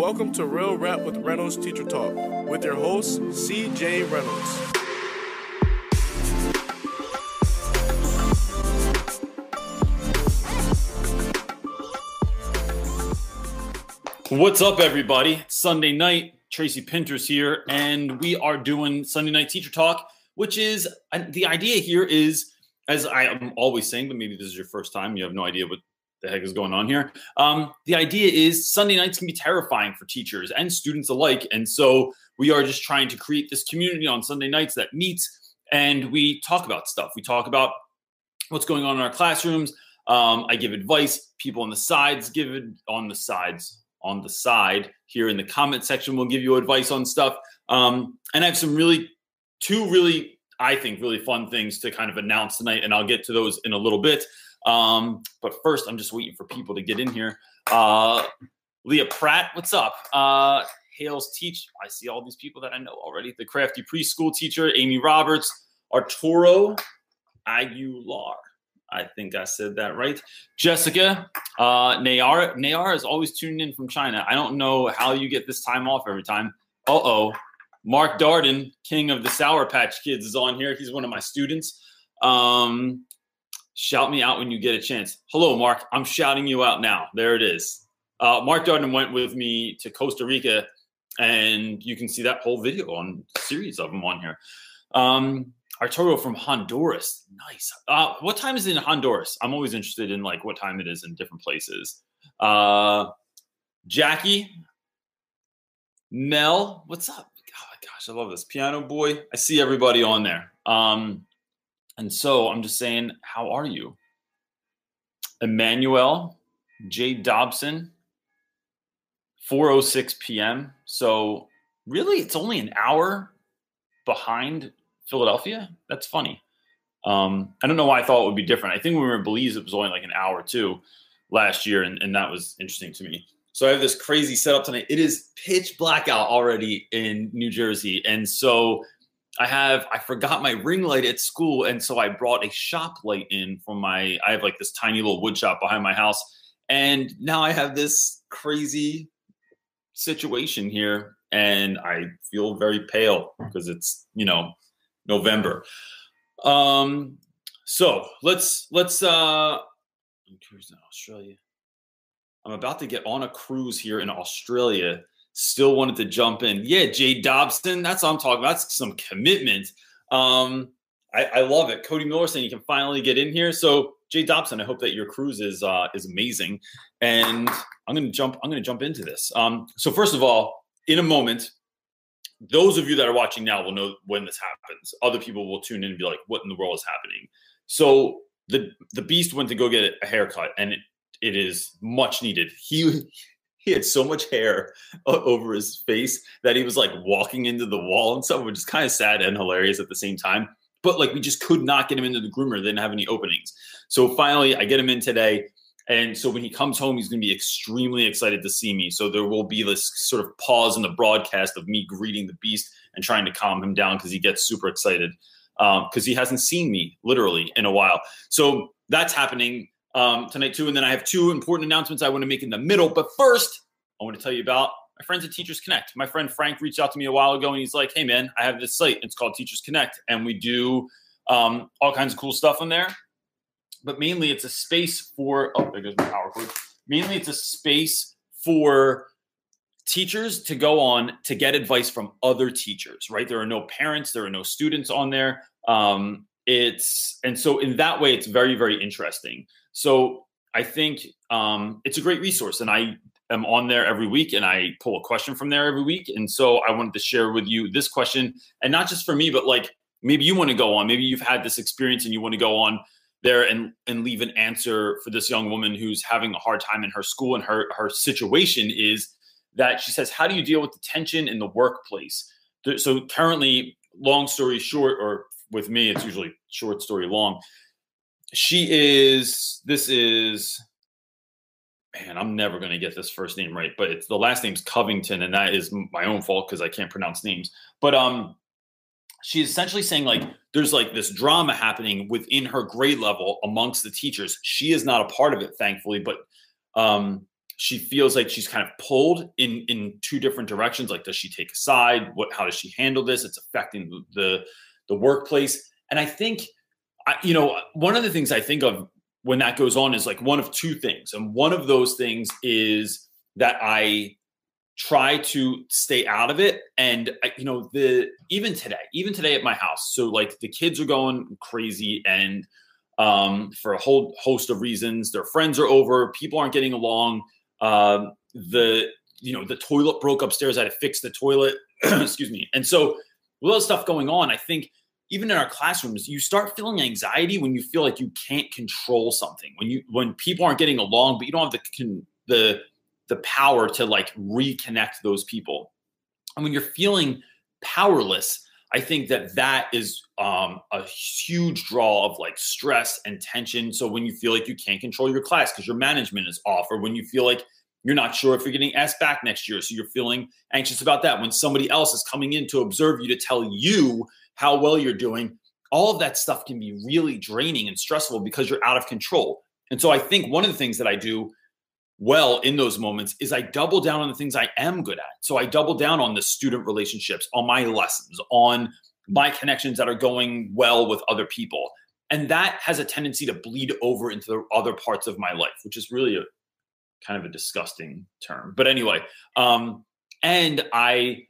Welcome to Real Rap with Reynolds Teacher Talk with your host, CJ Reynolds. What's up, everybody? Sunday night. Tracy Pinter's here, and we are doing Sunday Night Teacher Talk, which is the idea here is, as I am always saying, but maybe this is your first time, you have no idea what the heck is going on here. Um, the idea is Sunday nights can be terrifying for teachers and students alike. And so we are just trying to create this community on Sunday nights that meets and we talk about stuff. We talk about what's going on in our classrooms. Um, I give advice. People on the sides give it on the sides, on the side here in the comment section will give you advice on stuff. Um, and I have some really, two really, I think, really fun things to kind of announce tonight. And I'll get to those in a little bit. Um, but first, I'm just waiting for people to get in here. Uh, Leah Pratt, what's up? Uh, Hales Teach. I see all these people that I know already. The crafty preschool teacher, Amy Roberts, Arturo Aguilar. I think I said that right. Jessica, uh, Nayar. Nayar is always tuning in from China. I don't know how you get this time off every time. Uh oh. Mark Darden, king of the Sour Patch Kids, is on here. He's one of my students. Um, Shout me out when you get a chance. Hello, Mark. I'm shouting you out now. There it is. Uh, Mark Darden went with me to Costa Rica, and you can see that whole video on a series of them on here. Um, Arturo from Honduras. Nice. Uh, what time is it in Honduras? I'm always interested in like what time it is in different places. Uh, Jackie, Mel, what's up? Oh gosh, I love this piano boy. I see everybody on there. Um, and so I'm just saying, how are you? Emmanuel, Jay Dobson, 4:06 p.m. So really, it's only an hour behind Philadelphia. That's funny. Um, I don't know why I thought it would be different. I think when we were in Belize, it was only like an hour too last year, and, and that was interesting to me. So I have this crazy setup tonight. It is pitch blackout already in New Jersey, and so I have I forgot my ring light at school, and so I brought a shop light in from my. I have like this tiny little wood shop behind my house, and now I have this crazy situation here, and I feel very pale because it's you know November. Um, so let's let's uh, I'm Australia. I'm about to get on a cruise here in Australia still wanted to jump in. Yeah, Jay Dobson, that's what I'm talking about. That's some commitment. Um, I, I, love it. Cody Miller saying you can finally get in here. So Jay Dobson, I hope that your cruise is uh, is amazing. And I'm gonna jump, I'm gonna jump into this. Um, so first of all, in a moment, those of you that are watching now will know when this happens. Other people will tune in and be like, what in the world is happening? So the the beast went to go get a haircut and it, it is much needed. He he had so much hair over his face that he was like walking into the wall and stuff, which is kind of sad and hilarious at the same time. But like we just could not get him into the groomer; they didn't have any openings. So finally, I get him in today. And so when he comes home, he's going to be extremely excited to see me. So there will be this sort of pause in the broadcast of me greeting the beast and trying to calm him down because he gets super excited because um, he hasn't seen me literally in a while. So that's happening um, tonight too. And then I have two important announcements I want to make in the middle. But first, I want to tell you about my friends at Teachers Connect. My friend Frank reached out to me a while ago and he's like, "Hey man, I have this site. It's called Teachers Connect, and we do um, all kinds of cool stuff on there. But mainly, it's a space for oh, there goes my power cord. Mainly, it's a space for teachers to go on to get advice from other teachers. Right? There are no parents, there are no students on there. Um, it's and so in that way, it's very very interesting. So I think um, it's a great resource, and I am on there every week, and I pull a question from there every week. And so I wanted to share with you this question, and not just for me, but like maybe you want to go on, maybe you've had this experience, and you want to go on there and and leave an answer for this young woman who's having a hard time in her school, and her her situation is that she says, "How do you deal with the tension in the workplace?" So currently, long story short, or with me, it's usually short story long. She is this is man i'm never going to get this first name right but it's the last name's covington and that is my own fault because i can't pronounce names. But um she's essentially saying like there's like this drama happening within her grade level amongst the teachers. She is not a part of it thankfully but um she feels like she's kind of pulled in in two different directions. Like, does she take a side? What? How does she handle this? It's affecting the the workplace. And I think, I, you know, one of the things I think of when that goes on is like one of two things, and one of those things is that I try to stay out of it and you know the even today even today at my house so like the kids are going crazy and um, for a whole host of reasons their friends are over people aren't getting along um, the you know the toilet broke upstairs i had to fix the toilet excuse me and so with all the stuff going on i think even in our classrooms you start feeling anxiety when you feel like you can't control something when you when people aren't getting along but you don't have the the the power to like reconnect those people. And when you're feeling powerless, I think that that is um, a huge draw of like stress and tension. So when you feel like you can't control your class because your management is off, or when you feel like you're not sure if you're getting asked back next year, so you're feeling anxious about that. When somebody else is coming in to observe you to tell you how well you're doing, all of that stuff can be really draining and stressful because you're out of control. And so I think one of the things that I do well in those moments is I double down on the things I am good at. So I double down on the student relationships, on my lessons, on my connections that are going well with other people. And that has a tendency to bleed over into the other parts of my life, which is really a kind of a disgusting term. But anyway, um, and I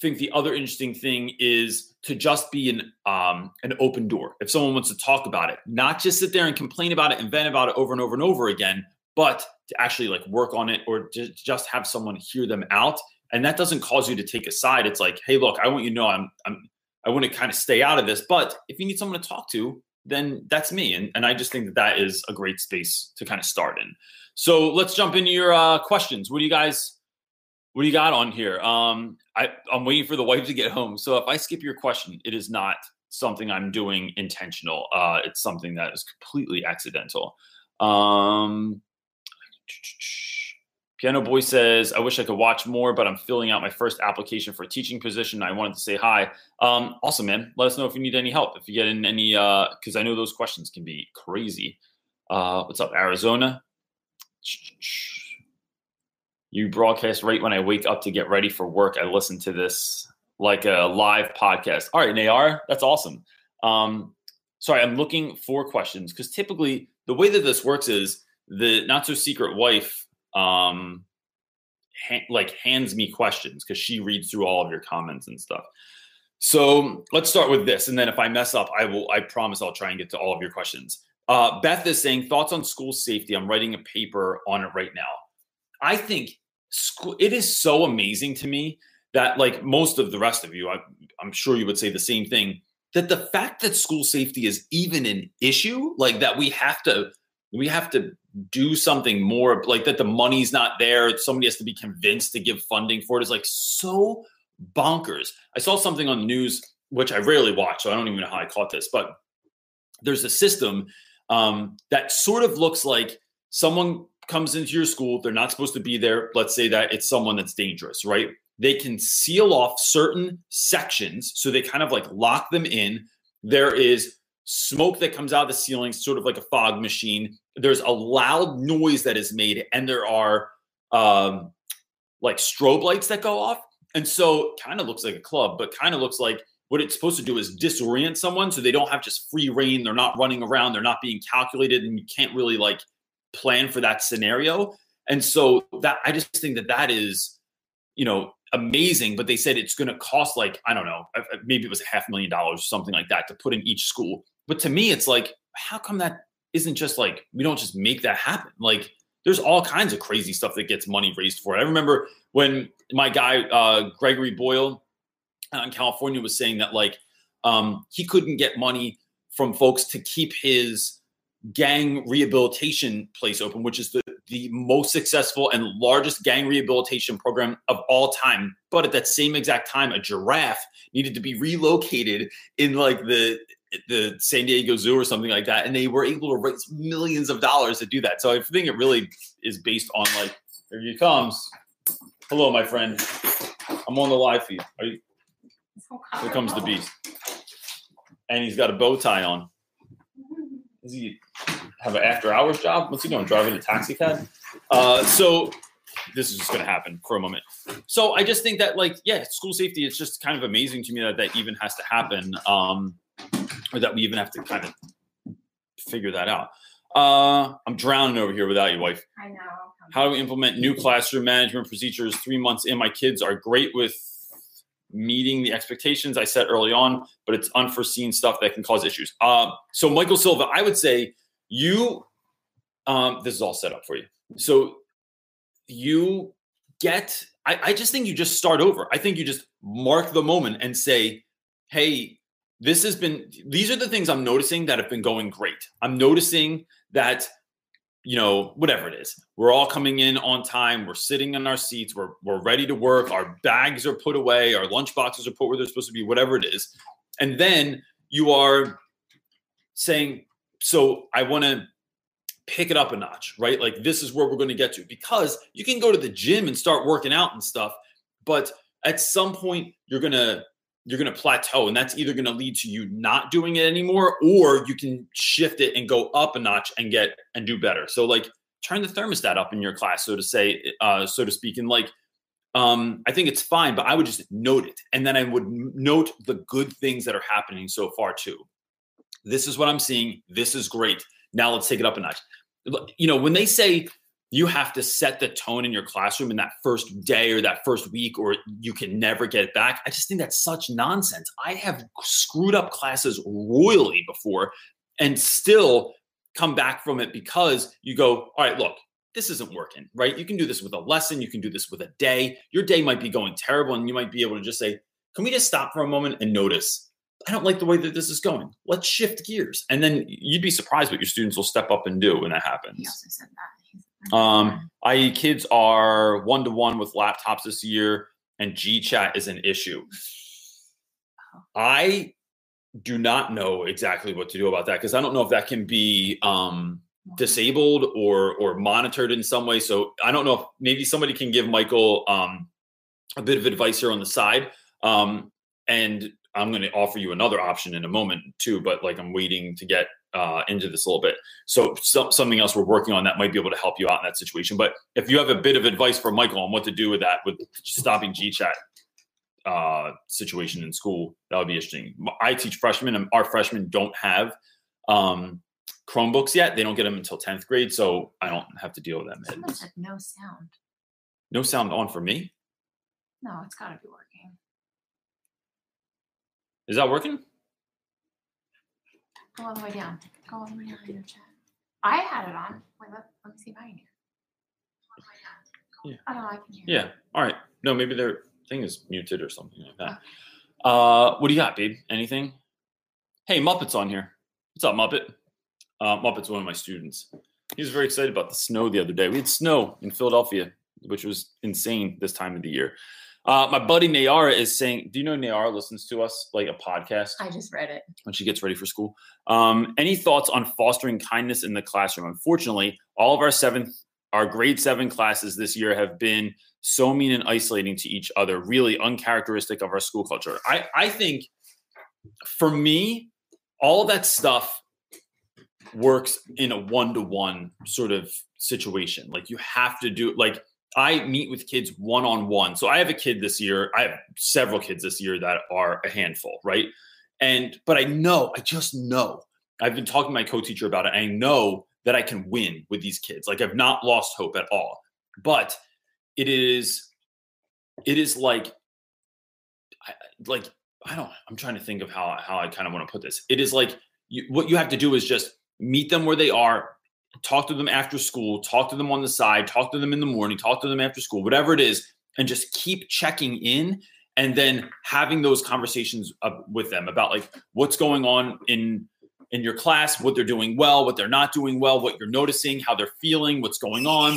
think the other interesting thing is to just be an um, an open door. If someone wants to talk about it, not just sit there and complain about it and vent about it over and over and over again, but to actually like work on it or to just have someone hear them out. And that doesn't cause you to take a side. It's like hey look i want you to know i'm i'm i want to kind of stay out of this but if you need someone to talk to then that's me. And, and i just think that that is a great space to kind of start in. So let's jump into your uh, questions. What do you guys what do you got on here? Um i i'm waiting for the wife to get home. So if i skip your question it is not something i'm doing intentional. Uh it's something that is completely accidental. Um Piano Boy says, I wish I could watch more, but I'm filling out my first application for a teaching position. I wanted to say hi. Um, awesome, man. Let us know if you need any help. If you get in any, because uh, I know those questions can be crazy. Uh, what's up, Arizona? You broadcast right when I wake up to get ready for work. I listen to this like a live podcast. All right, Nayar, that's awesome. Um, sorry, I'm looking for questions because typically the way that this works is the not so secret wife um ha- like hands me questions because she reads through all of your comments and stuff. So let's start with this and then if i mess up i will i promise i'll try and get to all of your questions. Uh, beth is saying thoughts on school safety? I'm writing a paper on it right now. I think school it is so amazing to me that like most of the rest of you I, i'm sure you would say the same thing that the fact that school safety is even an issue like that we have to we have to do something more like that the money's not there somebody has to be convinced to give funding for it is like so bonkers. I saw something on the news which i rarely watch so i don't even know how i caught this but there's a system um, that sort of looks like someone comes into your school they're not supposed to be there let's say that it's someone that's dangerous right? They can seal off certain sections so they kind of like lock them in. There is smoke that comes out of the ceiling, sort of like a fog machine. There's a loud noise that is made, and there are um, like strobe lights that go off. And so, kind of looks like a club, but kind of looks like what it's supposed to do is disorient someone so they don't have just free rein. They're not running around, they're not being calculated, and you can't really like plan for that scenario. And so, that I just think that that is, you know, amazing, but they said it's going to cost like, I don't know, maybe it was a half million dollars, or something like that to put in each school. But to me, it's like, how come that isn't just like we don't just make that happen? Like there's all kinds of crazy stuff that gets money raised for it. I remember when my guy uh, Gregory Boyle in California was saying that like um, he couldn't get money from folks to keep his gang rehabilitation place open, which is the, the most successful and largest gang rehabilitation program of all time. But at that same exact time, a giraffe needed to be relocated in like the the San Diego Zoo or something like that, and they were able to raise millions of dollars to do that. So I think it really is based on like, here he comes. Hello, my friend. I'm on the live feed. Are you? Here comes the beast, and he's got a bow tie on. Does he have an after hours job? What's he doing? Driving a taxi cab? Uh, so this is just going to happen for a moment. So I just think that like yeah, school safety. It's just kind of amazing to me that that even has to happen, um, or that we even have to kind of figure that out. Uh, I'm drowning over here without you, wife. I know. How do we implement new classroom management procedures three months in? My kids are great with meeting the expectations I set early on, but it's unforeseen stuff that can cause issues. Uh, so, Michael Silva, I would say you, um, this is all set up for you. So, you get, I, I just think you just start over. I think you just mark the moment and say, hey, this has been, these are the things I'm noticing that have been going great. I'm noticing that you know, whatever it is. We're all coming in on time. We're sitting in our seats. We're we're ready to work. Our bags are put away. Our lunch boxes are put where they're supposed to be. Whatever it is, and then you are saying, "So I want to pick it up a notch, right? Like this is where we're going to get to." Because you can go to the gym and start working out and stuff, but at some point you're gonna you're going to plateau and that's either going to lead to you not doing it anymore or you can shift it and go up a notch and get and do better. So like turn the thermostat up in your class so to say uh so to speak and like um i think it's fine but i would just note it and then i would note the good things that are happening so far too. This is what i'm seeing. This is great. Now let's take it up a notch. You know when they say you have to set the tone in your classroom in that first day or that first week, or you can never get it back. I just think that's such nonsense. I have screwed up classes royally before and still come back from it because you go, all right, look, this isn't working, right? You can do this with a lesson, you can do this with a day. Your day might be going terrible, and you might be able to just say, can we just stop for a moment and notice? I don't like the way that this is going. Let's shift gears. And then you'd be surprised what your students will step up and do when that happens. He also said that. Um, i.e., kids are one to one with laptops this year, and GChat is an issue. I do not know exactly what to do about that because I don't know if that can be um, disabled or or monitored in some way. So I don't know if maybe somebody can give Michael um, a bit of advice here on the side. Um, and I'm going to offer you another option in a moment too, but like I'm waiting to get uh, into this a little bit. So, so, something else we're working on that might be able to help you out in that situation. But if you have a bit of advice for Michael on what to do with that, with stopping GChat uh, situation in school, that would be interesting. I teach freshmen, and our freshmen don't have um, Chromebooks yet. They don't get them until tenth grade, so I don't have to deal with them. Someone said no sound. No sound on for me. No, it's got to be working. Is that working? Go all the way down. Go all the way down in your chat. I had it on. Wait, let, let me see if I can hear. All the way down. Go- Yeah. Oh, I can hear. Yeah. All right. No, maybe their thing is muted or something like that. Uh, what do you got, babe? Anything? Hey, Muppet's on here. What's up, Muppet? Uh, Muppet's one of my students. He was very excited about the snow the other day. We had snow in Philadelphia, which was insane this time of the year. Uh, my buddy Nayara is saying, do you know Nayara listens to us like a podcast? I just read it. when she gets ready for school. Um, any thoughts on fostering kindness in the classroom? Unfortunately, all of our seventh, our grade seven classes this year have been so mean and isolating to each other, really uncharacteristic of our school culture. I, I think for me, all that stuff works in a one-to-one sort of situation. Like you have to do like I meet with kids one on one. So I have a kid this year. I have several kids this year that are a handful, right? And but I know, I just know. I've been talking to my co-teacher about it. I know that I can win with these kids. Like I've not lost hope at all. But it is it is like I- like I don't I'm trying to think of how how I kind of want to put this. It is like you, what you have to do is just meet them where they are, talk to them after school, talk to them on the side, talk to them in the morning, talk to them after school, whatever it is, and just keep checking in and then having those conversations with them about like what's going on in in your class, what they're doing well, what they're not doing well, what you're noticing, how they're feeling, what's going on.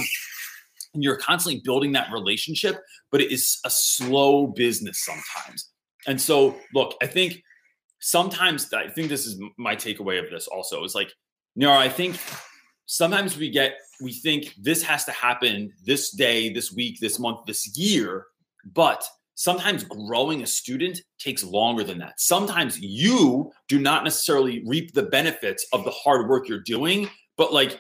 And you're constantly building that relationship, but it is a slow business sometimes. And so, look, I think sometimes I think this is my takeaway of this also is like, know, I think sometimes we get we think this has to happen this day, this week, this month, this year, but sometimes growing a student takes longer than that. Sometimes you do not necessarily reap the benefits of the hard work you're doing, but like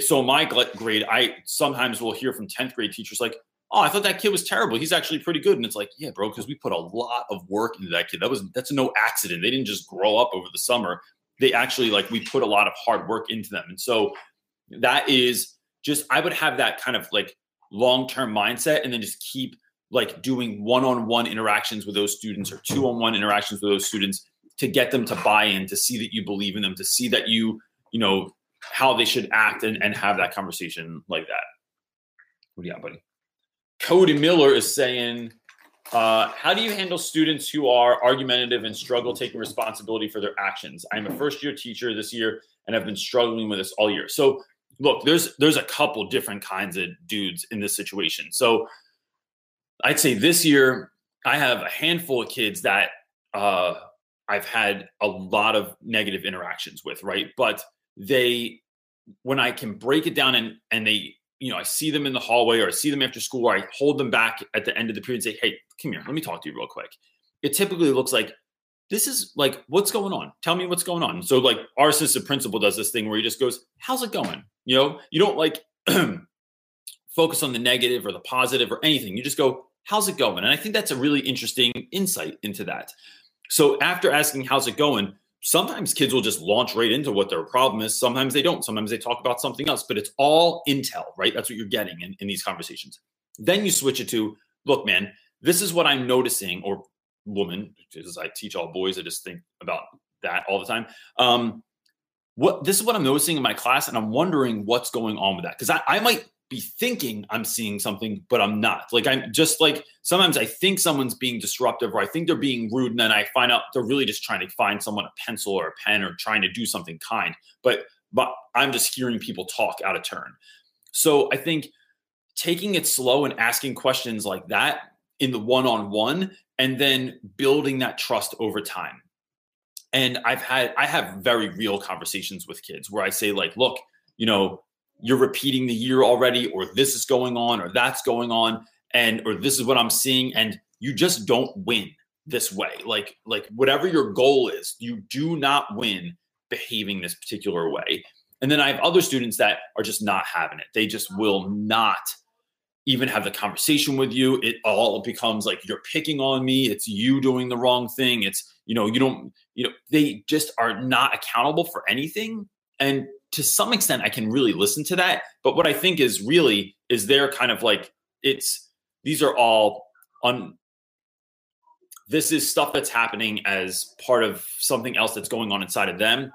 so my grade, I sometimes will hear from 10th grade teachers like, oh, I thought that kid was terrible. He's actually pretty good. And it's like, yeah, bro, because we put a lot of work into that kid. That was that's no accident. They didn't just grow up over the summer. They actually like we put a lot of hard work into them. And so that is just I would have that kind of like long-term mindset and then just keep like doing one-on-one interactions with those students or two-on-one interactions with those students to get them to buy in, to see that you believe in them, to see that you, you know, how they should act and, and have that conversation like that. What do you got, buddy? Cody Miller is saying, uh, how do you handle students who are argumentative and struggle taking responsibility for their actions? I'm a first year teacher this year and have been struggling with this all year. So look, there's there's a couple different kinds of dudes in this situation. So I'd say this year I have a handful of kids that uh, I've had a lot of negative interactions with, right? But they when I can break it down and and they you know, I see them in the hallway or I see them after school or I hold them back at the end of the period and say, hey, come here, let me talk to you real quick. It typically looks like this is like, what's going on? Tell me what's going on. So, like, our assistant principal does this thing where he just goes, how's it going? You know, you don't like focus on the negative or the positive or anything. You just go, how's it going? And I think that's a really interesting insight into that. So, after asking, how's it going? Sometimes kids will just launch right into what their problem is. Sometimes they don't. Sometimes they talk about something else, but it's all intel, right? That's what you're getting in, in these conversations. Then you switch it to, look, man, this is what I'm noticing, or woman, because I teach all boys, I just think about that all the time. Um, what this is what I'm noticing in my class, and I'm wondering what's going on with that. Because I, I might be thinking I'm seeing something, but I'm not. Like I'm just like sometimes I think someone's being disruptive or I think they're being rude, and then I find out they're really just trying to find someone a pencil or a pen or trying to do something kind. But but I'm just hearing people talk out of turn. So I think taking it slow and asking questions like that in the one-on-one and then building that trust over time. And I've had I have very real conversations with kids where I say like, look, you know, you're repeating the year already, or this is going on, or that's going on, and or this is what I'm seeing, and you just don't win this way. Like, like whatever your goal is, you do not win behaving this particular way. And then I have other students that are just not having it. They just will not even have the conversation with you. It all becomes like you're picking on me. It's you doing the wrong thing. It's, you know, you don't, you know, they just are not accountable for anything. And to some extent I can really listen to that. But what I think is really is they're kind of like it's these are all on this is stuff that's happening as part of something else that's going on inside of them.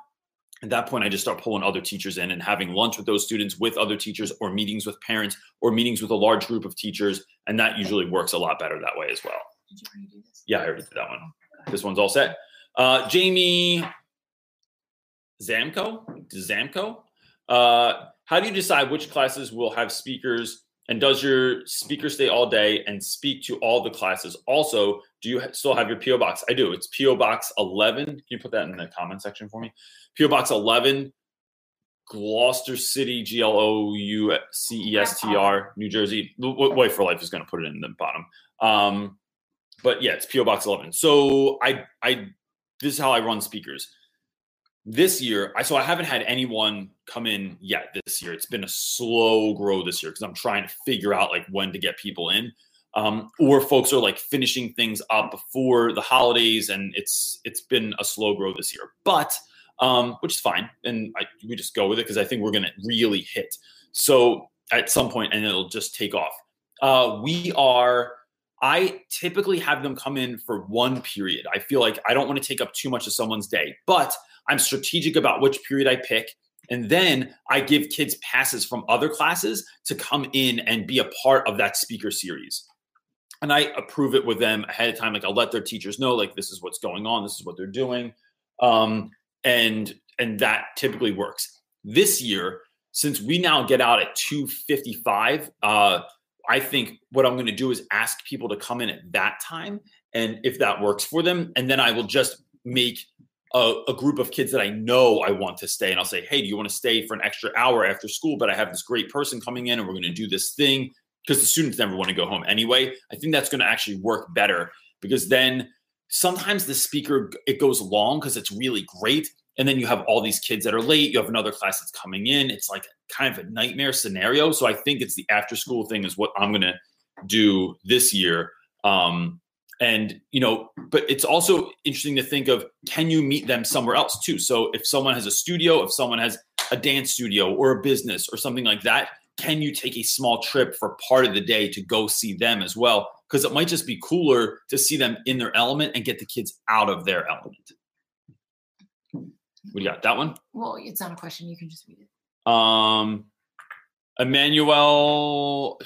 At that point, I just start pulling other teachers in and having lunch with those students, with other teachers, or meetings with parents, or meetings with a large group of teachers. And that usually works a lot better that way as well. Did you already do this? Yeah, I already did that one. This one's all set. Uh, Jamie Zamco, Zamco. Uh, how do you decide which classes will have speakers? And does your speaker stay all day and speak to all the classes? Also, do you still have your PO box? I do. It's PO box 11. Can you put that in the comment section for me? PO box 11, Gloucester City, G L O U C E S T R, New Jersey. Wait for Life is going to put it in the bottom. Um, but yeah, it's PO box 11. So I, I, this is how I run speakers this year i so i haven't had anyone come in yet this year. It's been a slow grow this year because i'm trying to figure out like when to get people in. Um, or folks are like finishing things up before the holidays and it's it's been a slow grow this year. But um, which is fine and I, we just go with it because i think we're to really hit. So at some point and it'll just take off. Uh, we are I typically have them come in for one period. I feel like I don't want to take up too much of someone's day, but I'm strategic about which period I pick. And then I give kids passes from other classes to come in and be a part of that speaker series. And I approve it with them ahead of time. Like I'll let their teachers know, like this is what's going on, this is what they're doing, um, and and that typically works. This year, since we now get out at 2:55, uh, I think what I'm going to do is ask people to come in at that time, and if that works for them, and then I will just make a, a, group of kids that I know I want to stay. And I'll say, hey, do you want to stay for an extra hour after school? But I have this great person coming in and we're going to do this thing because the students never want to go home anyway. I think that's going to actually work better because then sometimes the speaker, it goes long because it's really great. And then you have all these kids that are late. You have another class that's coming in. It's like kind of a nightmare scenario. So I think it's the after school thing is what I'm gonna do this year. Um, and you know, but it's also interesting to think of can you meet them somewhere else too? So if someone has a studio, if someone has a dance studio or a business or something like that, can you take a small trip for part of the day to go see them as well? Because it might just be cooler to see them in their element and get the kids out of their element. What do you got? That one? Well, it's not a question. You can just read it. Um, Emmanuel.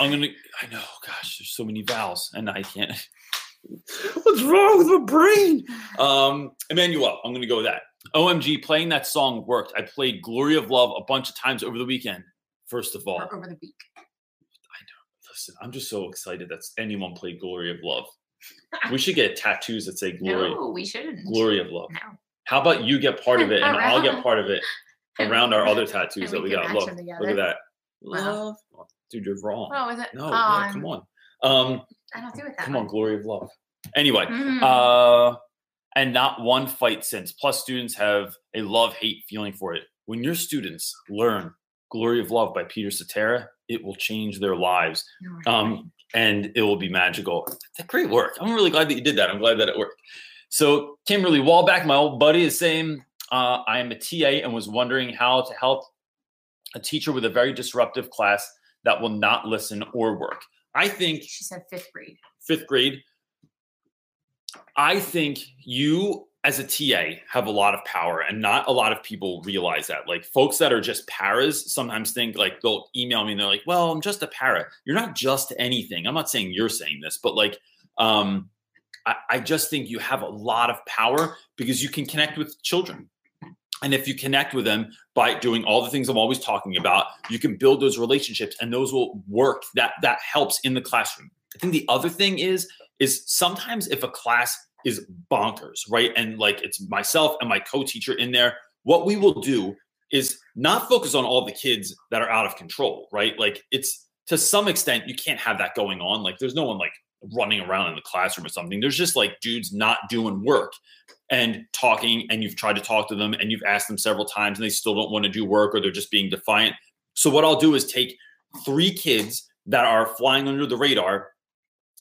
I'm gonna. I know. Gosh, there's so many vowels, and I can't. What's wrong with my brain? Um, Emmanuel. I'm gonna go with that. OMG, playing that song worked. I played "Glory of Love" a bunch of times over the weekend. First of all, Or over the week. I know. listen, I'm just so excited that anyone played "Glory of Love." We should get tattoos that say "Glory, No, we shouldn't. Glory of Love." No. How about you get part of it and I'll get part of it around our other tattoos that we we got. Look, look at that. Love. Oh, Dude, you're wrong. Oh, is it? No, yeah, come on. Um, I don't do it that come on, glory of love. Anyway, Mm. uh, and not one fight since. Plus, students have a love-hate feeling for it. When your students learn "Glory of Love" by Peter Cetera, it will change their lives, um, and it will be magical. Great work. I'm really glad that you did that. I'm glad that it worked. So, Kimberly Wallback, my old buddy, is saying, uh, I am a TA and was wondering how to help a teacher with a very disruptive class that will not listen or work. I think she said fifth grade. fifth grade, I think you as a TA have a lot of power, and not a lot of people realize that. Like folks that are just paras sometimes think like they'll email me and they're like, "Well, I'm just a para." You're not just anything. I'm not saying you're saying this, but like, um, I, I just think you have a lot of power because you can connect with children. And if you connect with them by doing all the things I'm always talking about, you can build those relationships and those will work. That that helps in the classroom. I think the other thing is is sometimes if a class is bonkers, right? And like it's myself and my co-teacher in there, what we will do is not focus on all the kids that are out of control, right? Like it's to some extent you can't have that going on. Like there's no one like running around in the classroom or something. There's just like dudes not doing work and talking and you've tried to talk to them and you've asked them several times and they still don't want to do work or they're just being defiant. So what I'll do is take three kids that are flying under the radar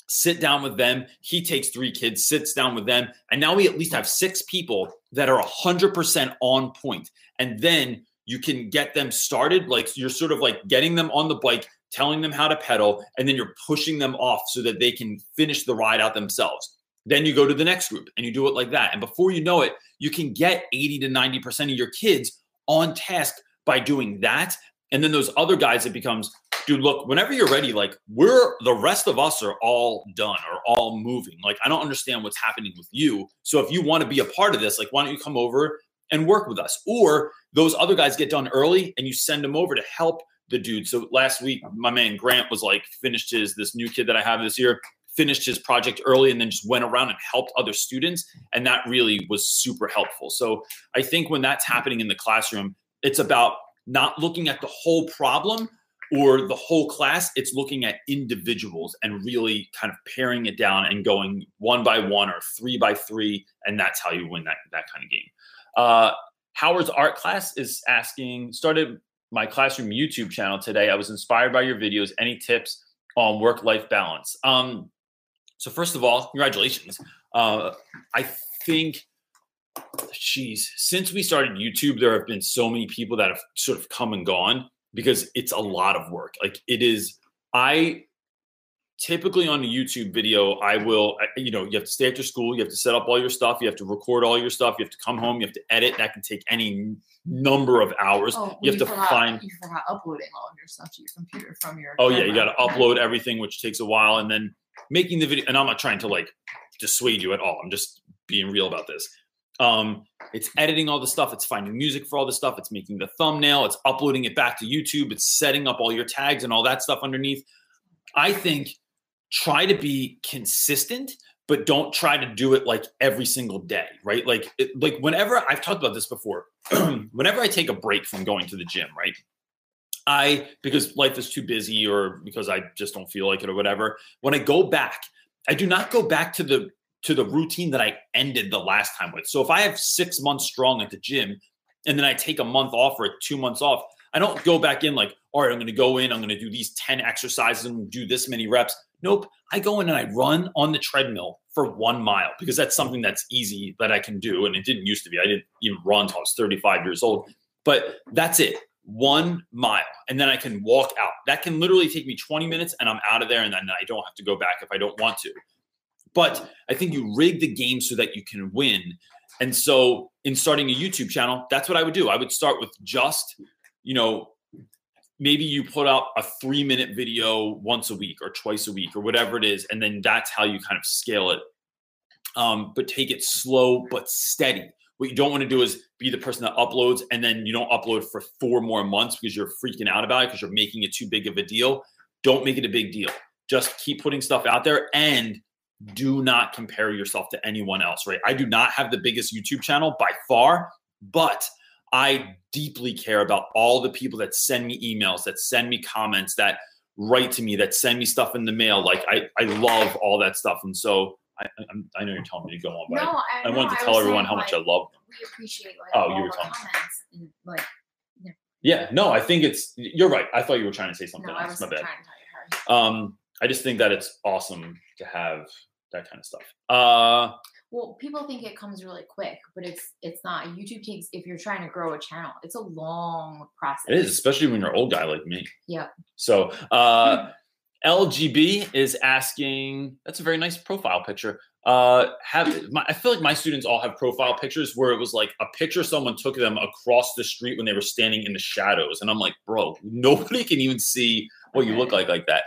sit down with them. He takes three kids, sits down with them. And now we at least have six people that are 100% on point. And then you can get them started. Like you're sort of like getting them on the bike, telling them how to pedal, and then you're pushing them off so that they can finish the ride out themselves. Then you go to the next group and you do it like that. And before you know it, you can get 80 to 90% of your kids on task by doing that. And then those other guys, it becomes, dude, look, whenever you're ready, like we're the rest of us are all done or all moving. Like, I don't understand what's happening with you. So if you want to be a part of this, like, why don't you come over and work with us? Or those other guys get done early and you send them over to help the dude. So last week, my man Grant was like, finished his, this new kid that I have this year, finished his project early and then just went around and helped other students. And that really was super helpful. So I think when that's happening in the classroom, it's about not looking at the whole problem or the whole class, it's looking at individuals and really kind of paring it down and going one by one or three by three. And that's how you win that, that kind of game. Uh, Howard's art class is asking, started my classroom YouTube channel today. I was inspired by your videos. Any tips on work life balance? Um, so, first of all, congratulations. Uh, I think Jeez, since we started YouTube, there have been so many people that have sort of come and gone because it's a lot of work. Like it is, I typically on a YouTube video, I will, you know, you have to stay after school, you have to set up all your stuff, you have to record all your stuff, you have to come home, you have to edit. That can take any number of hours. Oh, you have to forgot, find. You forgot uploading all of your stuff to your computer from your. Oh yeah, you got to upload everything, which takes a while, and then making the video. And I'm not trying to like dissuade you at all. I'm just being real about this. Um, it's editing all the stuff. It's finding music for all the stuff. It's making the thumbnail. It's uploading it back to YouTube. It's setting up all your tags and all that stuff underneath. I think try to be consistent, but don't try to do it like every single day, right? Like, it, like whenever I've talked about this before, whenever I take a break from going to the gym, right? I because life is too busy or because I just don't feel like it or whatever. When I go back, I do not go back to the to the routine that I ended the last time with. So if I have six months strong at the gym and then I take a month off or two months off, I don't go back in like, all right, I'm going to go in, I'm going to do these 10 exercises and do this many reps. Nope. I go in and I run on the treadmill for one mile because that's something that's easy that I can do. And it didn't used to be. I didn't even run until I was 35 years old. But that's it. One mile. And then I can walk out. That can literally take me 20 minutes and I'm out of there. And then I don't have to go back if I don't want to. But I think you rig the game so that you can win. And so in starting a YouTube channel, that's what I would do. I would start with just, you know, maybe you put out a three minute video once a week or twice a week or whatever it is. And then that's how you kind of scale it. Um, but take it slow but steady. What you don't want to do is be the person that uploads and then you don't upload for four more months because you're freaking out about it because you're making it too big of a deal. Don't make it a big deal. Just keep putting stuff out there and do not compare yourself to anyone else, right? I do not have the biggest YouTube channel by far, but I deeply care about all the people that send me emails, that send me comments, that write to me, that send me stuff in the mail. Like I, I love all that stuff. And so I, I'm, i know you're telling me to go on, but No, I, I, I no, wanted to I tell everyone how much I love them. We appreciate like Oh, you were the talking. comments and like Yeah, no, I think it's, you're right. I thought you were trying to say something no, I else. was My bad. to tell you. Um, I just think that it's awesome to have that kind of stuff. Uh, Well, people think it comes really quick, but it's it's not. YouTube takes if you're trying to grow a channel, it's a long process. it is, especially when you're an old guy like me. Yeah. So, uh, LGB is asking. That's a very nice profile picture. Uh, have my, I feel like my students all have profile pictures where it was like a picture someone took them across the street when they were standing in the shadows, and I'm like, bro, nobody can even see what you look like like that.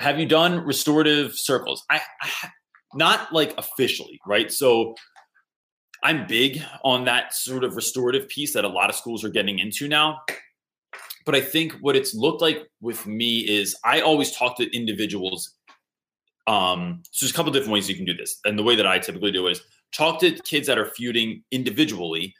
Have you done restorative circles? I, I not like officially, right? So I'm big on that sort of restorative piece that a lot of schools are getting into now. But I think what it's looked like with me is I always talk to individuals. Um, so there's a couple different ways you can do this. And the way that I typically do is talk to kids that are feuding individually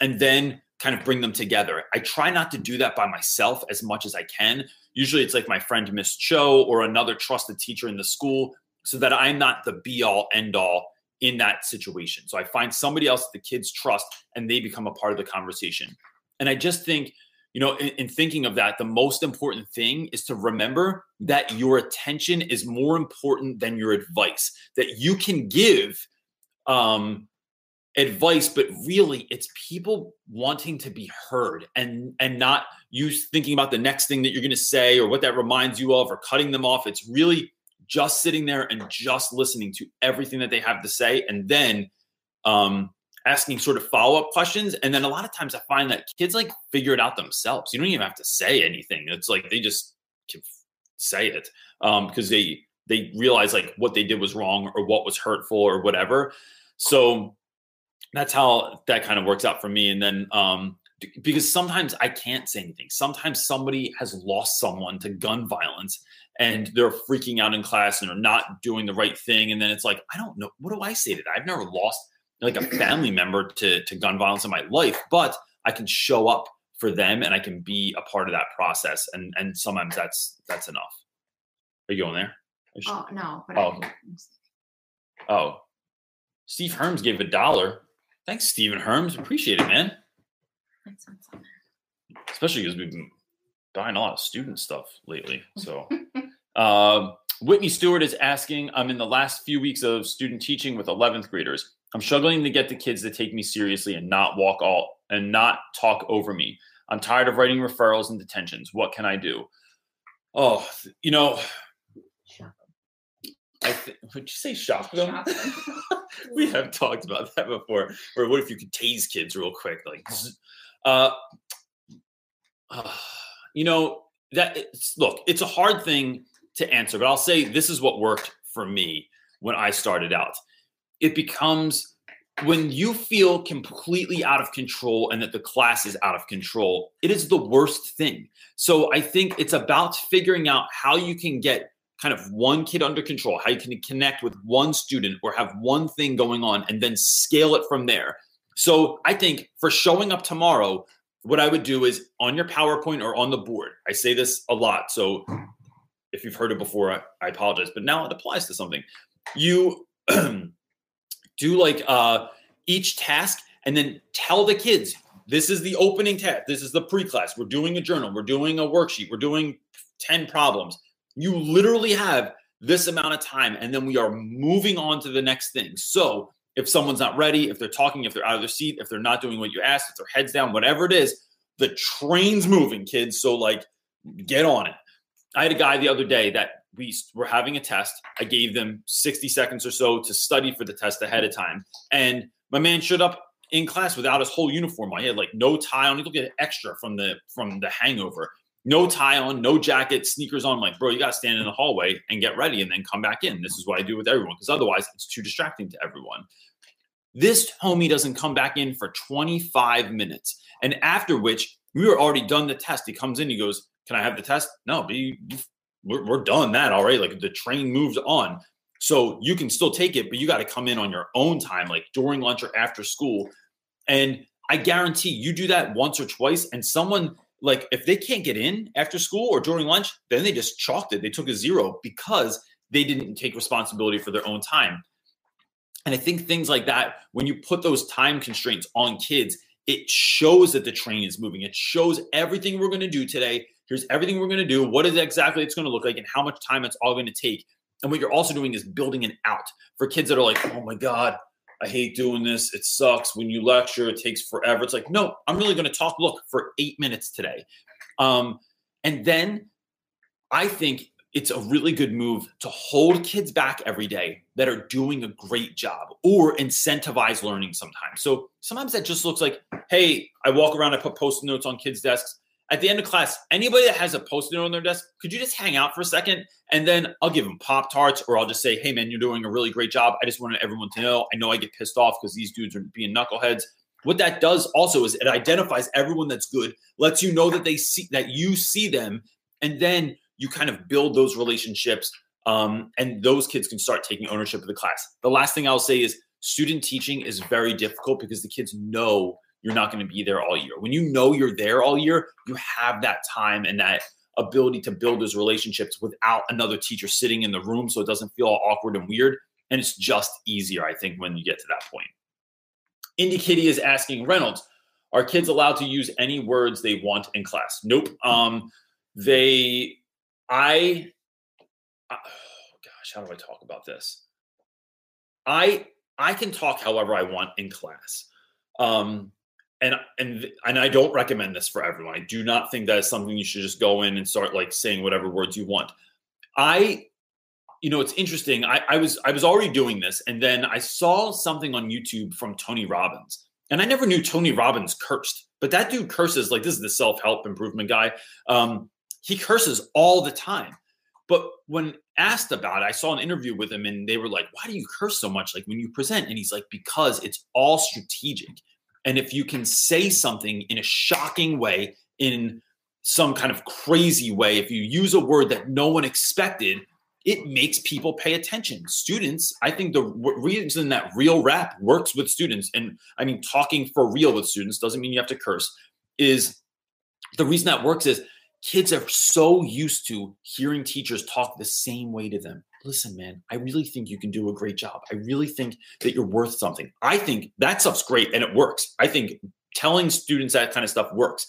and then kind of bring them together. I try not to do that by myself as much as I can. Usually it's like my friend Miss Cho or another trusted teacher in the school so that I'm not the be all end all in that situation. So I find somebody else that the kids trust and they become a part of the conversation. And I just think, you know, in, in, thinking of that, the most important thing is to remember that your attention is more important than your advice, that you can give um, advice, but really it's people wanting to be heard and and not you thinking about the next thing that you're going to say or what that reminds you of or cutting them off. It's really just sitting there and just listening to everything that they have to say and then um, asking sort of follow-up questions. And then a lot of times i find that kids like figure it out themselves. You don't even have to say anything. It's like they just can say it um, because they they realize like what they did was wrong or what was hurtful or whatever. So that's how that kind of works out for me. And then um, because sometimes I can't say anything. Sometimes somebody has lost someone to gun violence and they're freaking out in class and they're not doing the right thing. And then it's like, I don't know. What do I say to that? I've never lost like a family member to, to gun violence in my life, but I can show up for them and I can be a part of that process. And and sometimes that's that's enough. Are you going there? Oh no, but Oh. Oh, Steve Herms gave a dollar. Thanks, Stephen Herms. Appreciate it, man. that's what's on there. especially because we've been buying a lot of student stuff lately. So, um, Whitney Stewart is asking I'm in the last few weeks of student teaching with 11th graders. I'm struggling to get the kids to take me seriously and not walk all and not talk over me. I'm tired of writing referrals and detentions. What can I do? Oh, you know, I th- would you say shock them? We have talked about that before. Or what if you could tase kids real quick? Like, zzz. uh, you know, that it's, look, it's a hard thing to answer, but I'll say this is what worked for me when I started out. It becomes when you feel completely out of control and that the class is out of control, it is the worst thing. So I think it's about figuring out how you can get kind of one kid under control, how you can connect with one student or have one thing going on and then scale it from there. So I think for showing up tomorrow, what I would do is on your PowerPoint or on the board. I say this a lot. So if you've heard it before, I, I apologize, but now it applies to something. You do like uh each task and then tell the kids this is the opening task this is the pre-class we're doing a journal we're doing a worksheet we're doing 10 problems you literally have this amount of time and then we are moving on to the next thing so if someone's not ready if they're talking if they're out of their seat if they're not doing what you asked if their heads down whatever it is the train's moving kids. So like get on it. I had a guy the other day that we were having a test. I gave them 60 seconds or so to study for the test ahead of time. And my man showed up in class without his whole uniform on. He had like no tie on. He looked extra from the from the hangover no tie on, no jacket, sneakers on. I'm like, bro, you got to stand in the hallway and get ready and then come back in. This is what I do with everyone because otherwise it's too distracting to everyone. This homie doesn't come back in for 25 minutes. And after which we were already done the test. He comes in, he goes, Can I have the test? No, you, we're, we're done that already. Like the train moves on. So you can still take it, but you got to come in on your own time, like during lunch or after school. And I guarantee you do that once or twice, and someone like if they can't get in after school or during lunch, then they just chalked it. They took a zero because they didn't take responsibility for their own time. And I think things like that, when you put those time constraints on kids, it shows that the train is moving. It shows everything we're going to do today. Here's everything we're going to do, what is exactly it's going to look like, and how much time it's all going to take. And what you're also doing is building an out for kids that are like, oh my God, I hate doing this. It sucks. When you lecture, it takes forever. It's like, no, I'm really going to talk, look, for eight minutes today. Um, and then I think it's a really good move to hold kids back every day that are doing a great job or incentivize learning sometimes. So sometimes that just looks like, hey, I walk around, I put post notes on kids' desks at the end of class, anybody that has a post-it on their desk, could you just hang out for a second? And then I'll give them Pop Tarts, or I'll just say, "Hey, man, you're doing a really great job. I just wanted everyone to know. I know I get pissed off because these dudes are being knuckleheads." What that does also is it identifies everyone that's good, lets you know that they see that you see them, and then you kind of build those relationships. Um, and those kids can start taking ownership of the class. The last thing I'll say is student teaching is very difficult because the kids know you're not going to be there all year. When you know you're there all year, you have that time and that ability to build those relationships without another teacher sitting in the room so it doesn't feel awkward and weird. And it's just easier, I think, when you get to that point. Indy Kitty is asking Reynolds, are kids allowed to use any words they want in class? Nope. Um, they, I, oh gosh, how do I talk about this? I, I can talk however I want in class. Um, and and and I don't recommend this for everyone. I do not think that is something you should just go in and start like saying whatever words you want. I, you know, it's interesting. I, I was I was already doing this, and then I saw something on YouTube from Tony Robbins, and I never knew Tony Robbins cursed, but that dude curses like this is the self help improvement guy. Um, he curses all the time. But when asked about it, I saw an interview with him, and they were like, "Why do you curse so much? Like when you present?" And he's like, "Because it's all strategic." And if you can say something in a shocking way, in some kind of crazy way, if you use a word that no one expected, it makes people pay attention. Students, I think the reason that real rap works with students, and I mean, talking for real with students doesn't mean you have to curse, is the reason that works is kids are so used to hearing teachers talk the same way to them listen, man, I really think you can do a great job. I really think that you're worth something. I think that stuff's great and it works. I think telling students that kind of stuff works.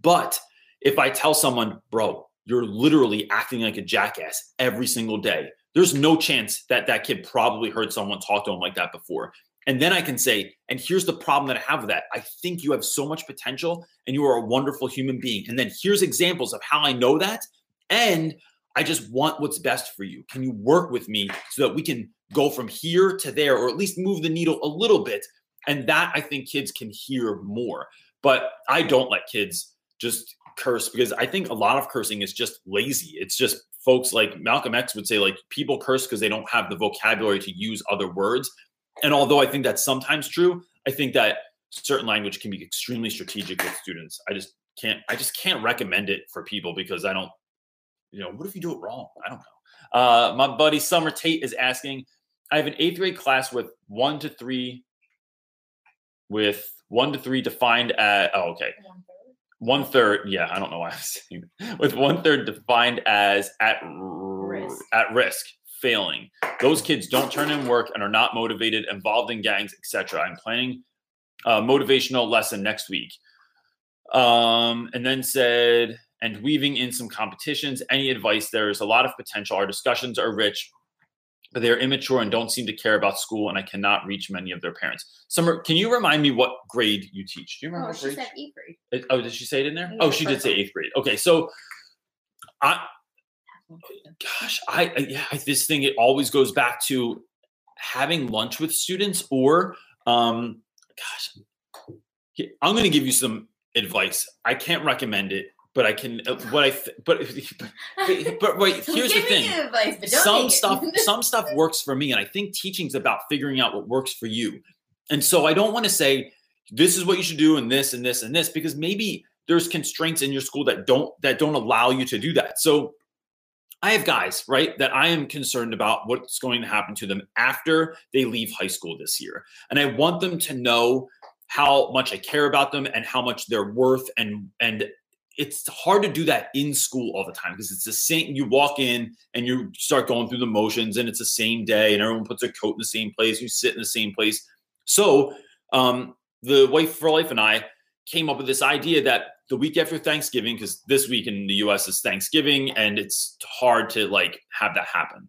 But if I tell someone, bro, you're literally acting like a jackass every single day, there's no chance that that kid probably heard someone talk to him like that before. And then I can say, and here's the problem that I have with that. I think you have so much potential and you are a wonderful human being. And then here's examples of how I know that. And I just want what's best for you. Can you work with me so that we can go from here to there, or at least move the needle a little bit? And that I think kids can hear more. But I don't let kids just curse because I think a lot of cursing is just lazy. It's just folks like Malcolm X would say, like, people curse because they don't have the vocabulary to use other words. And although I think that's sometimes true, I think that certain language can be extremely strategic with students. I just can't I just can't recommend it for people because I don't you know, what if you do it wrong? I don't know. Uh, my buddy Summer Tate is asking, I have an eighth grade class with one to three, with one to three defined at, oh, okay. One third, yeah, I don't know why I was saying that. With one third defined as at risk. at risk failing. Those kids don't turn in work and are not motivated, involved in gangs, etc. I'm planning a motivational lesson next week. Um, and then said, and weaving in some competitions. Any advice? There's a lot of potential. Our discussions are rich, but they're immature and don't seem to care about school, and I cannot reach many of their parents. Summer, can you remind me what grade you teach? Do you remember? Oh, she said eighth grade. It- oh, did she say it in there? Yeah, Oh, she did say eighth grade. Okay, so I, gosh, I I- yeah, I, this thing it always goes back to having lunch with students or, um, gosh, I'm going to give you some advice. I can't recommend it, but I can. Uh, what I th- but but, but wait, So here's the thing. advice, some stuff some stuff works for me and i think teaching's about figuring out what works for you. And so i don't want to say this is what you should do and this and this and this because maybe there's constraints in your school that don't that don't allow you to do that. So i have guys right that i am concerned about what's going to happen to them after they leave high school this year. And i want them to know how much i care about them and how much they're worth and and it's hard to do that in school all the time because it's the same you walk in and you start going through the motions and it's the same day and everyone puts their coat in the same place you sit in the same place. So um, the wife for life and i came up with this idea that the week after thanksgiving because this week in the us is thanksgiving and it's hard to like have that happen.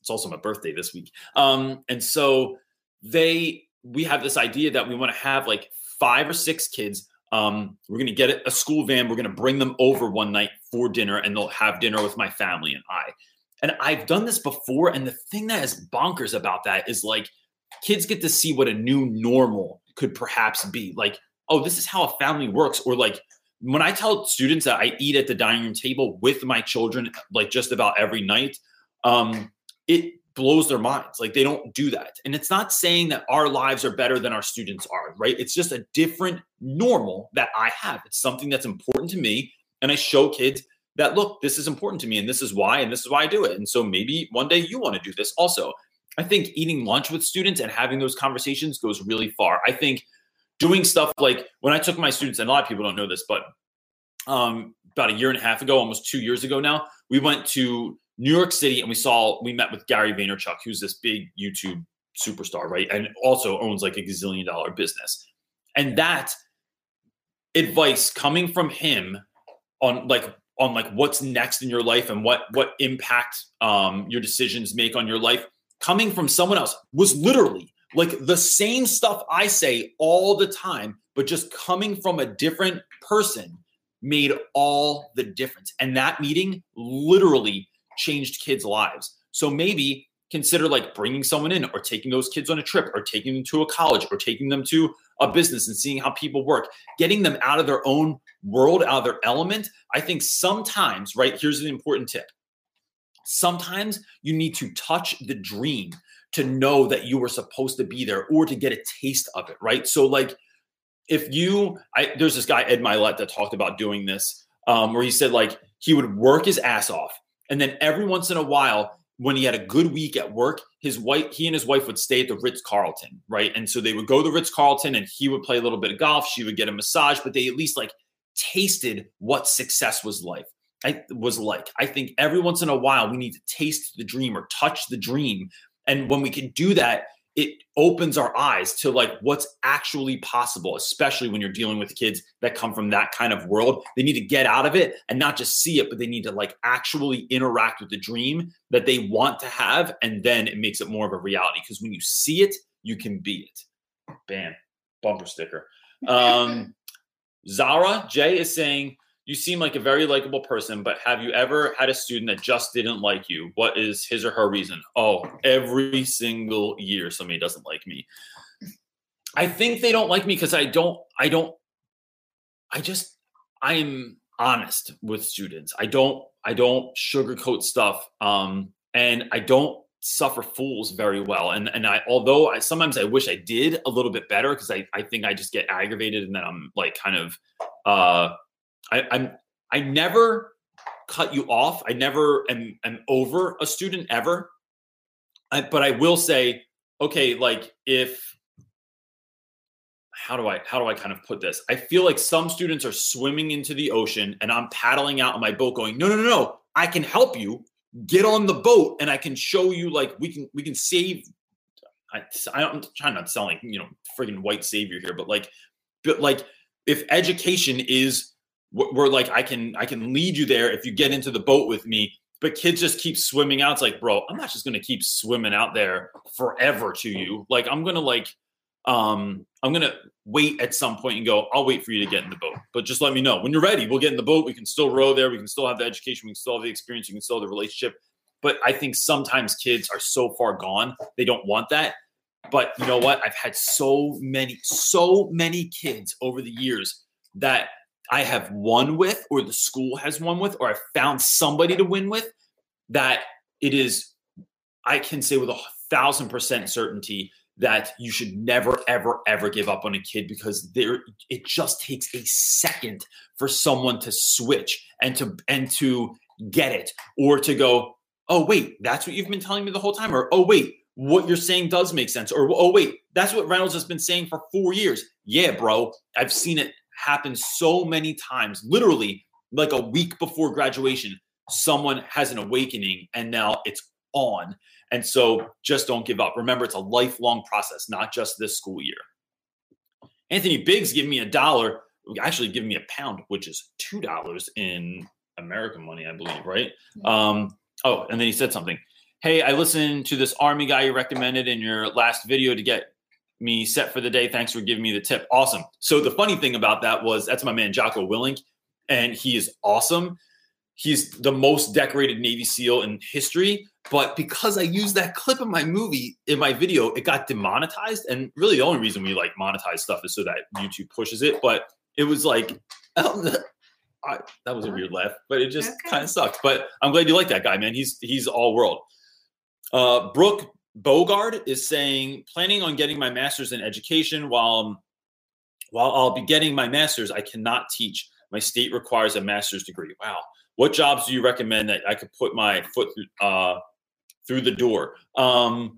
It's also my birthday this week. Um, and so they we have this idea that we want to have like five or six kids um, we're going to get a school van. We're going to bring them over one night for dinner, and they'll have dinner with my family and I. And I've done this before. And the thing that is bonkers about that is like kids get to see what a new normal could perhaps be. Like, oh, this is how a family works. Or like when I tell students that I eat at the dining room table with my children, like just about every night, um, it blows their minds. Like they don't do that. And it's not saying that our lives are better than our students are, right? It's just a different normal that I have. It's something that's important to me. And I show kids that, look, this is important to me and this is why, and this is why I do it. And so maybe one day you want to do this also. I think eating lunch with students and having those conversations goes really far. I think doing stuff like when I took my students, and a lot of people don't know this, but um, about a year and a half ago, almost two years ago now, we went to New York City and we saw we met with Gary Vaynerchuk, who's this big YouTube superstar, right? And also owns like a gazillion dollar business. And that advice coming from him on like on like what's next in your life and what what impact um your decisions make on your life coming from someone else was literally like the same stuff I say all the time, but just coming from a different person made all the difference. And that meeting literally changed kids' lives. So maybe consider like bringing someone in or taking those kids on a trip or taking them to a college or taking them to a business and seeing how people work, getting them out of their own world, out of their element. I think sometimes, right? Here's an important tip. Sometimes you need to touch the dream to know that you were supposed to be there or to get a taste of it, right? So, like, if you, I, there's this guy Ed Mylett that talked about doing this, um, where he said like he would work his ass off, and then every once in a while, when he had a good week at work, his wife, he and his wife would stay at the Ritz Carlton, right? And so they would go to the Ritz Carlton, and he would play a little bit of golf, she would get a massage, but they at least like tasted what success was like. I was like. I think every once in a while we need to taste the dream or touch the dream. And when we can do that, it opens our eyes to like what's actually possible, especially when you're dealing with kids that come from that kind of world. They need to get out of it and not just see it, but they need to like actually interact with the dream that they want to have. And then it makes it more of a reality because when you see it, you can be it. Bam, bumper sticker. Um, Zara Jay is saying, You seem like a very likable person, but have you ever had a student that just didn't like you? What is his or her reason? Oh, every single year somebody doesn't like me. I think they don't like me because I don't, I don't, I just, I'm honest with students. I don't, I don't sugarcoat stuff. Um, and I don't suffer fools very well. And and I although I sometimes I wish I did a little bit better because I, I think I just get aggravated and then I'm like kind of uh I, I'm I never cut you off. I never am, am over a student ever. I, but I will say, okay, like if how do I how do I kind of put this? I feel like some students are swimming into the ocean and I'm paddling out on my boat going, no, no, no, no, I can help you. get on the boat and I can show you like we can we can save. I, I'm trying not to you know friggin' white savior here, but like, but like if education is where like I can I can lead you there if you get into the boat with me. But kids just keep swimming out. It's like, bro, I'm not just gonna keep swimming out there forever to you. Like I'm gonna like um I'm gonna wait at some point and go, I'll wait for you to get in the boat. But just let me know. When you're ready, we'll get in the boat. We can still row there. We can still have the education. We can still have the experience. you can still have the relationship. But I think sometimes kids are so far gone, they don't want that. But you know what? I've had so many, so many kids over the years that I have won with, or the school has won with, or I found somebody to win with that it is, I can say with a thousand percent certainty that you should never, ever, ever give up on a kid because there it just takes a second for someone to switch and to and to get it or to go, oh wait, that's what you've been telling me the whole time, or oh wait, what you're saying does make sense, or oh wait, that's what Reynolds has been saying for four years. Yeah, bro, I've seen it happen so many times, literally like a week before graduation, someone has an awakening and now it's on. And so just don't give up. Remember, it's a lifelong process, not just this school year. Anthony Biggs giving me a dollar, actually giving me a pound, which is two dollars in American money, I believe, right? Um, oh, and then he said something. Hey, I listened to this army guy you recommended in your last video to get me set for the day. Thanks for giving me the tip. Awesome. So the funny thing about that was that's my man Jocko Willink, and he is awesome. He's the most decorated Navy SEAL in history. But because I used that clip in my movie, in my video, it got demonetized. And really, the only reason we like monetize stuff is so that YouTube pushes it. But it was like, I, that was a weird laugh, but it just Okay. kind of sucked. But I'm glad you like that guy, man. He's he's all world. Uh, Brooke Bogard is saying, planning on getting my master's in education. While while I'll be getting my master's, I cannot teach. My state requires a master's degree. Wow. What jobs do you recommend that I could put my foot uh, through the door? Um,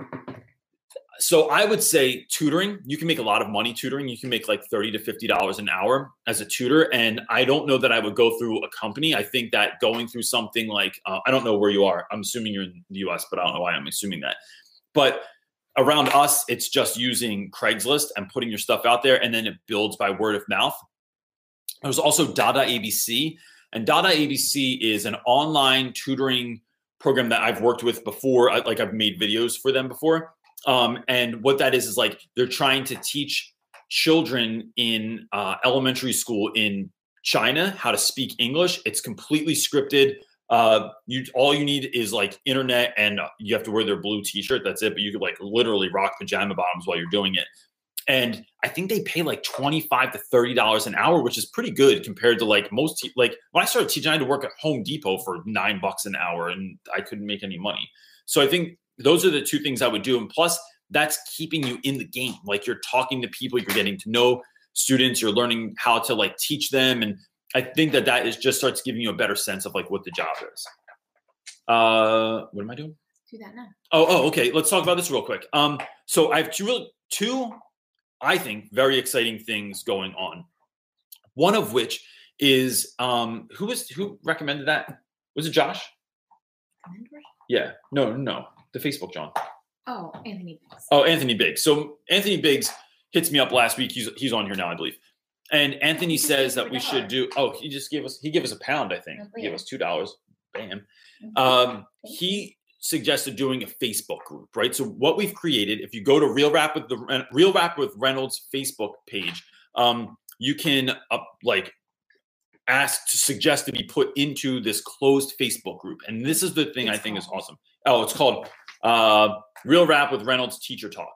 so I would say tutoring. You can make a lot of money tutoring. You can make like thirty to fifty dollars an hour as a tutor. And I don't know that I would go through a company. I think that going through something like uh, I don't know where you are. I'm assuming you're in the U.S., but I don't know why I'm assuming that. But around us, it's just using Craigslist and putting your stuff out there, and then it builds by word of mouth. There's also Dada ABC, and Dada ABC is an online tutoring program that I've worked with before. I, like I've made videos for them before. Um, and what that is is like they're trying to teach children in uh, elementary school in China how to speak English. It's completely scripted. Uh, you all you need is like internet, and you have to wear their blue T-shirt. That's it. But you could like literally rock pajama bottoms while you're doing it. And I think they pay like twenty-five to thirty dollars an hour, which is pretty good compared to like most. Te- like when I started teaching, I had to work at Home Depot for nine bucks an hour, and I couldn't make any money. So I think those are the two things I would do. And plus, that's keeping you in the game. Like you're talking to people, you're getting to know students, you're learning how to like teach them. And I think that that is just starts giving you a better sense of like what the job is. Uh, what am I doing? Do that now. Oh, oh, okay. Let's talk about this real quick. Um, so I have two, two, I think, very exciting things going on. One of which is um, who was who recommended that? Was it Josh? Yeah. No, no, the Facebook John. Oh, Anthony. Biggs. Oh, Anthony Biggs. So Anthony Biggs hits me up last week. He's he's on here now, I believe. And Anthony says that we should do. Oh, he just gave us. He gave us a pound, I think. Oh, He gave us two dollars. Bam. Mhm. Um, he suggested doing a Facebook group, right? So what we've created, if you go to Real Rap with the Real Rap with Reynolds Facebook page, um, you can up like ask to suggest to be put into this closed Facebook group. And this is the thing I It's think is awesome. Oh, it's called uh, Real Rap with Reynolds Teacher Talk.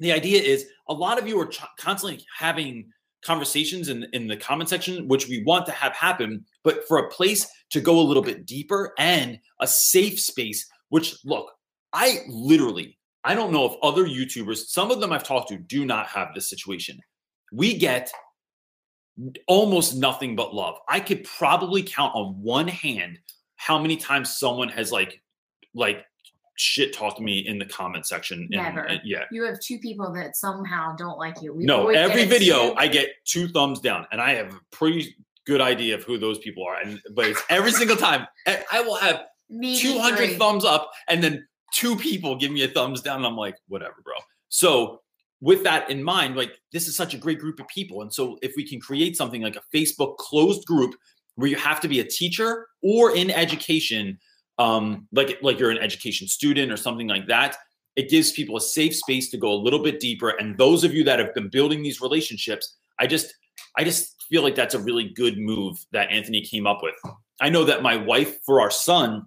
The idea is a lot of you are ch- constantly having conversations in, in the comment section, which we want to have happen, but for a place to go a little bit deeper and a safe space, which look, I literally, I don't know if other YouTubers, some of them I've talked to do not have this situation. We get almost nothing but love. I could probably count on one hand how many times someone has like, like, shit talked me in the comment section. Never. yeah. You have two people that somehow don't like you. We No, every video. I get two thumbs down, and I have a pretty good idea of who those people are. And but it's every single time I I will have Maybe 200 three. thumbs up and then two people give me a thumbs down and i'm like whatever bro so with that in mind like this is such a great group of people and so if we can create something like a facebook closed group where you have to be a teacher or in education um like like you're an education student or something like that it gives people a safe space to go a little bit deeper. And those of you that have been building these relationships i just i just feel like that's a really good move that anthony came up with. I know that my wife for our son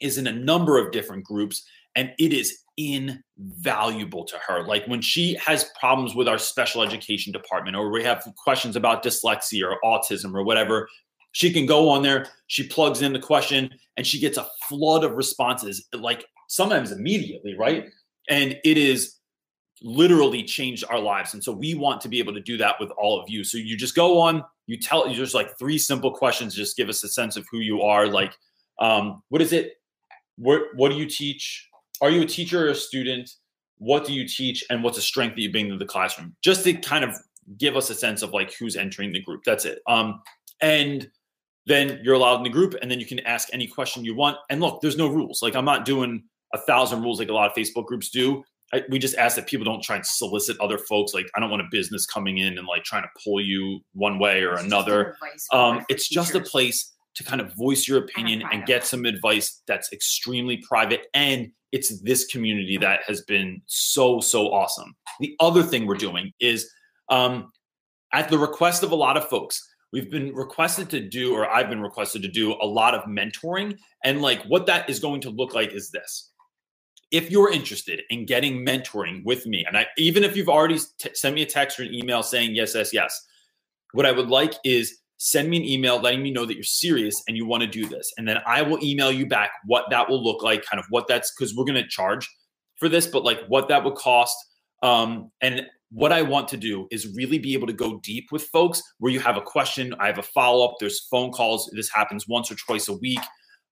is in a number of different groups and it is invaluable to her. Like when she has problems with our special education department or we have questions about dyslexia or autism or whatever she can go on there she plugs in the question and she gets a flood of responses like sometimes immediately right? And it is literally changed our lives and so we want to be able to do that with all of you. So you just go on you tell just like three simple questions just give us a sense of who you are like um what is it what what do you teach? Are you a teacher or a student? What do you teach and what's a strength that you bring to the classroom? Just to kind of give us a sense of like who's entering the group that's it. Um and then you're allowed in the group and then you can ask any question you want. And look there's no rules. Like i'm not doing a thousand rules like a lot of facebook groups do. I, we just ask that people don't try and solicit other folks. Like i don't want a business coming in and like trying to pull you one way or It's another. an um, it's just a place to kind of voice your opinion and get some advice that's extremely private and it's this community that has been so so awesome. The other thing we're doing is um, at the request of a lot of folks we've been requested to do or i've been requested to do a lot of mentoring. And like what that is going to look like is this. If you're interested in getting mentoring with me and I, even if you've already t- sent me a text or an email saying yes yes yes what i would like is send me an email letting me know that you're serious and you want to do this. And then i will email you back what that will look like kind of what that's because we're going to charge for this but like what that would cost um, and what I want to do is really be able to go deep with folks where you have a question, I have a follow up, there's phone calls. This happens once or twice a week.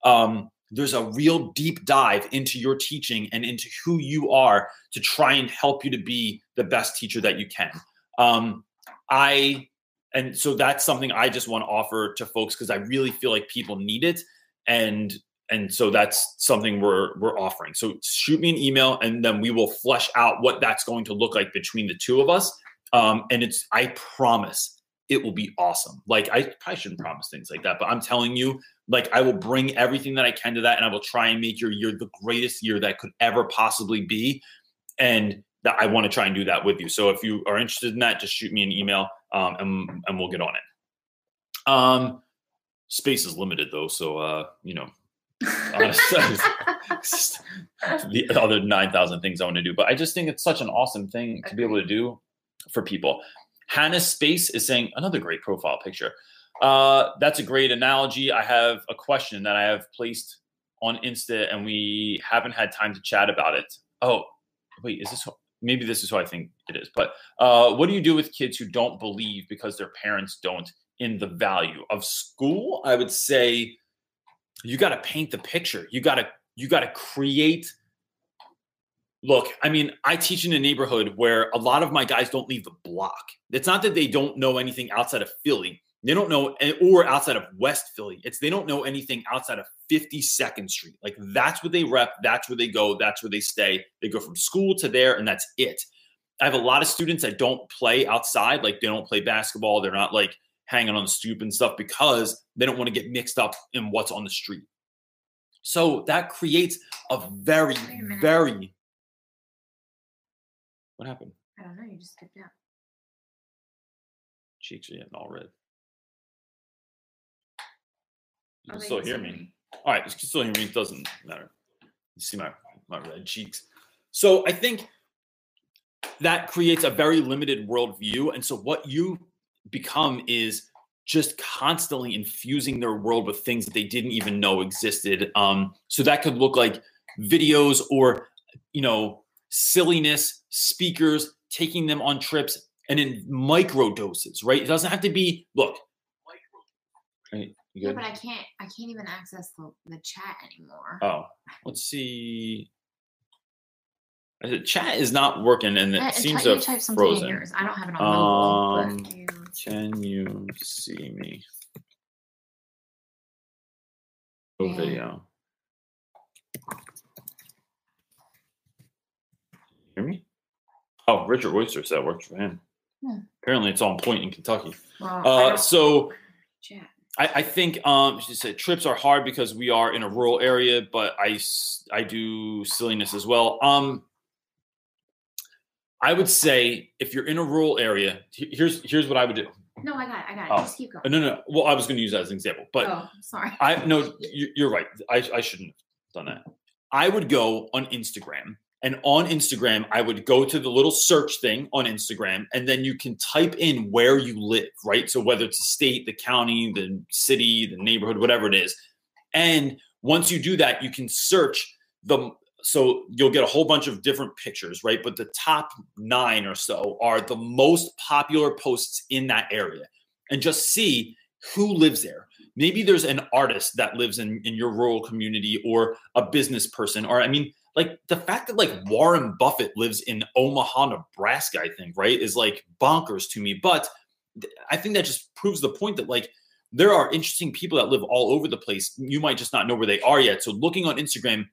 Um, there's a real deep dive into your teaching and into who you are to try and help you to be the best teacher that you can. Um, I, and so that's something I just want to offer to folks because I really feel like people need it. And and so that's something we're we're offering. So shoot me an email and then we will flesh out what that's going to look like between the two of us. Um, and it's i promise it will be awesome. Like i probably shouldn't promise things like that but i'm telling you like i will bring everything that i can to that and i will try and make your year the greatest year that could ever possibly be. And that i want to try and do that with you. So if you are interested in that just shoot me an email um, and, and we'll get on it. Um space is limited though so uh you know honestly, the other 9,000 things I want to do. But I just think it's such an awesome thing to be able to do for people. Hannah Space is saying another great profile picture. Uh, that's a great analogy. I have a question that I have placed on Insta and we haven't had time to chat about it. Oh, wait, is this maybe this is who I think it is? But uh, what do you do with kids who don't believe because their parents don't in the value of school? I would say you got to paint the picture. You got to you got to create look i mean i teach in a neighborhood where a lot of my guys don't leave the block. It's not that they don't know anything outside of philly. They don't know eh, or outside of west philly. It's they don't know anything outside of 52nd street. Like that's where they rep that's where they go that's where they stay. They go from school to there and that's it. I have a lot of students that don't play outside. Like they don't play basketball. They're not like hanging on the stoop and stuff because they don't want to get mixed up in what's on the street. So that creates a very, a very. What happened? I don't know. You just skipped out. Cheeks are getting all red. You Oh, can they still hear see me. All right, you can still hear me. It doesn't matter. You see my my red cheeks. So I think that creates a very limited worldview, and so what you become is just constantly infusing their world with things that they didn't even know existed. Um, so that could look like videos or you know silliness, speakers, taking them on trips, and in micro doses. Right? It doesn't have to be. Look. Right, you Yeah, but I can't. I can't even access the, the chat anymore. Oh, let's see. Uh, The chat is not working, and it Yeah, and seems to you have type something in frozen. yours. I don't have it on mobile. Um, but you- can you see me? Oh, video. Hear me? Oh, Richard Oyster said that works for him. Apparently, it's on point in Kentucky. Wow, uh, so, I, I, think um, she said trips are hard because we are in a rural area, but I I do silliness as well. Um, I would say if you're in a rural area, here's here's what I would do. No, I got it. I got it. Oh. Just keep going. No, no, no. Well, I was going to use that as an example, but oh, sorry. I no, you- you're right. I, I shouldn't have done that. I would go on Instagram, and on Instagram, I would go to the little search thing on Instagram, and then you can type in where you live, right? So whether it's the state, the county, the city, the neighborhood, whatever it is, and once you do that, you can search the. So you'll get a whole bunch of different pictures, right? But the top nine or so are the most popular posts in that area, and just see who lives there. Maybe there's an artist that lives in in your rural community or a business person or i mean like the fact that like warren buffett lives in omaha nebraska i think right is like bonkers to me. But i think that just proves the point that like there are interesting people that live all over the place. You might just not know where they are yet. So looking on instagram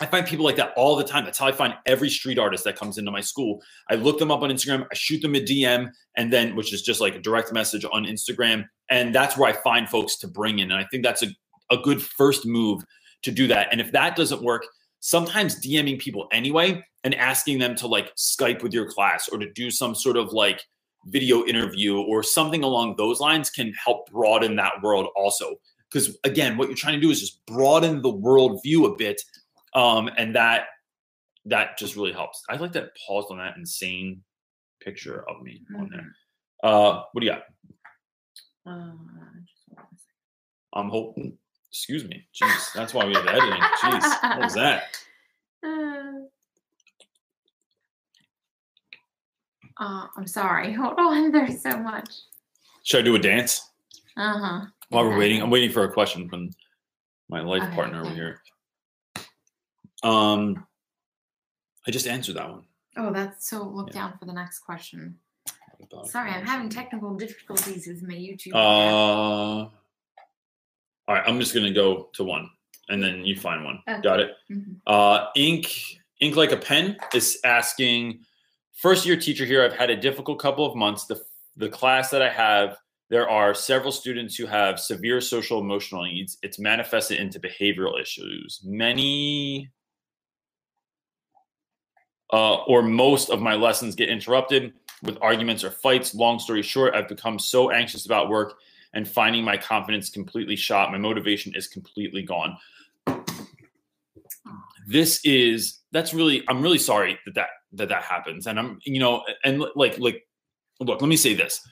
I find people like that all the time. That's how I find every street artist that comes into my school. I look them up on Instagram, I shoot them a DM, and then which is just like a direct message on Instagram. And that's where I find folks to bring in. And I think that's a, a good first move to do that. And if that doesn't work, sometimes DMing people anyway and asking them to like Skype with your class or to do some sort of like video interview or something along those lines can help broaden that world also. Because again, what you're trying to do is just broaden the world view a bit um, and that that just really helps. I like that paused on that insane picture of me on there. Uh, what do you got? Uh, just hold on a second. I'm hoping. Excuse me. Jeez, that's why we have editing. Jeez, what was that? Uh, uh, I'm sorry. Hold on. There's so much. Should I do a dance Uh huh. while we're waiting? I'm waiting for a question from my life Okay, partner over here. Um, I just answered that one. Oh, that's so. Look Yeah. down for the next question. Sorry, I'm having technical difficulties with my YouTube. Uh, all right, I'm just gonna go to one, and then you find one. Okay. Got it. Mhm. Uh, ink, ink like a pen is asking. First year teacher here. I've had a difficult couple of months. The the class that I have, there are several students who have severe social emotional needs. It's manifested into behavioral issues. Many. Uh, or most of my lessons get interrupted with arguments or fights. Long story short, I've become so anxious about work and finding my confidence completely shot. My motivation is completely gone. This is that's really I'm really sorry that that that that happens, and I'm you know and like like look, let me say this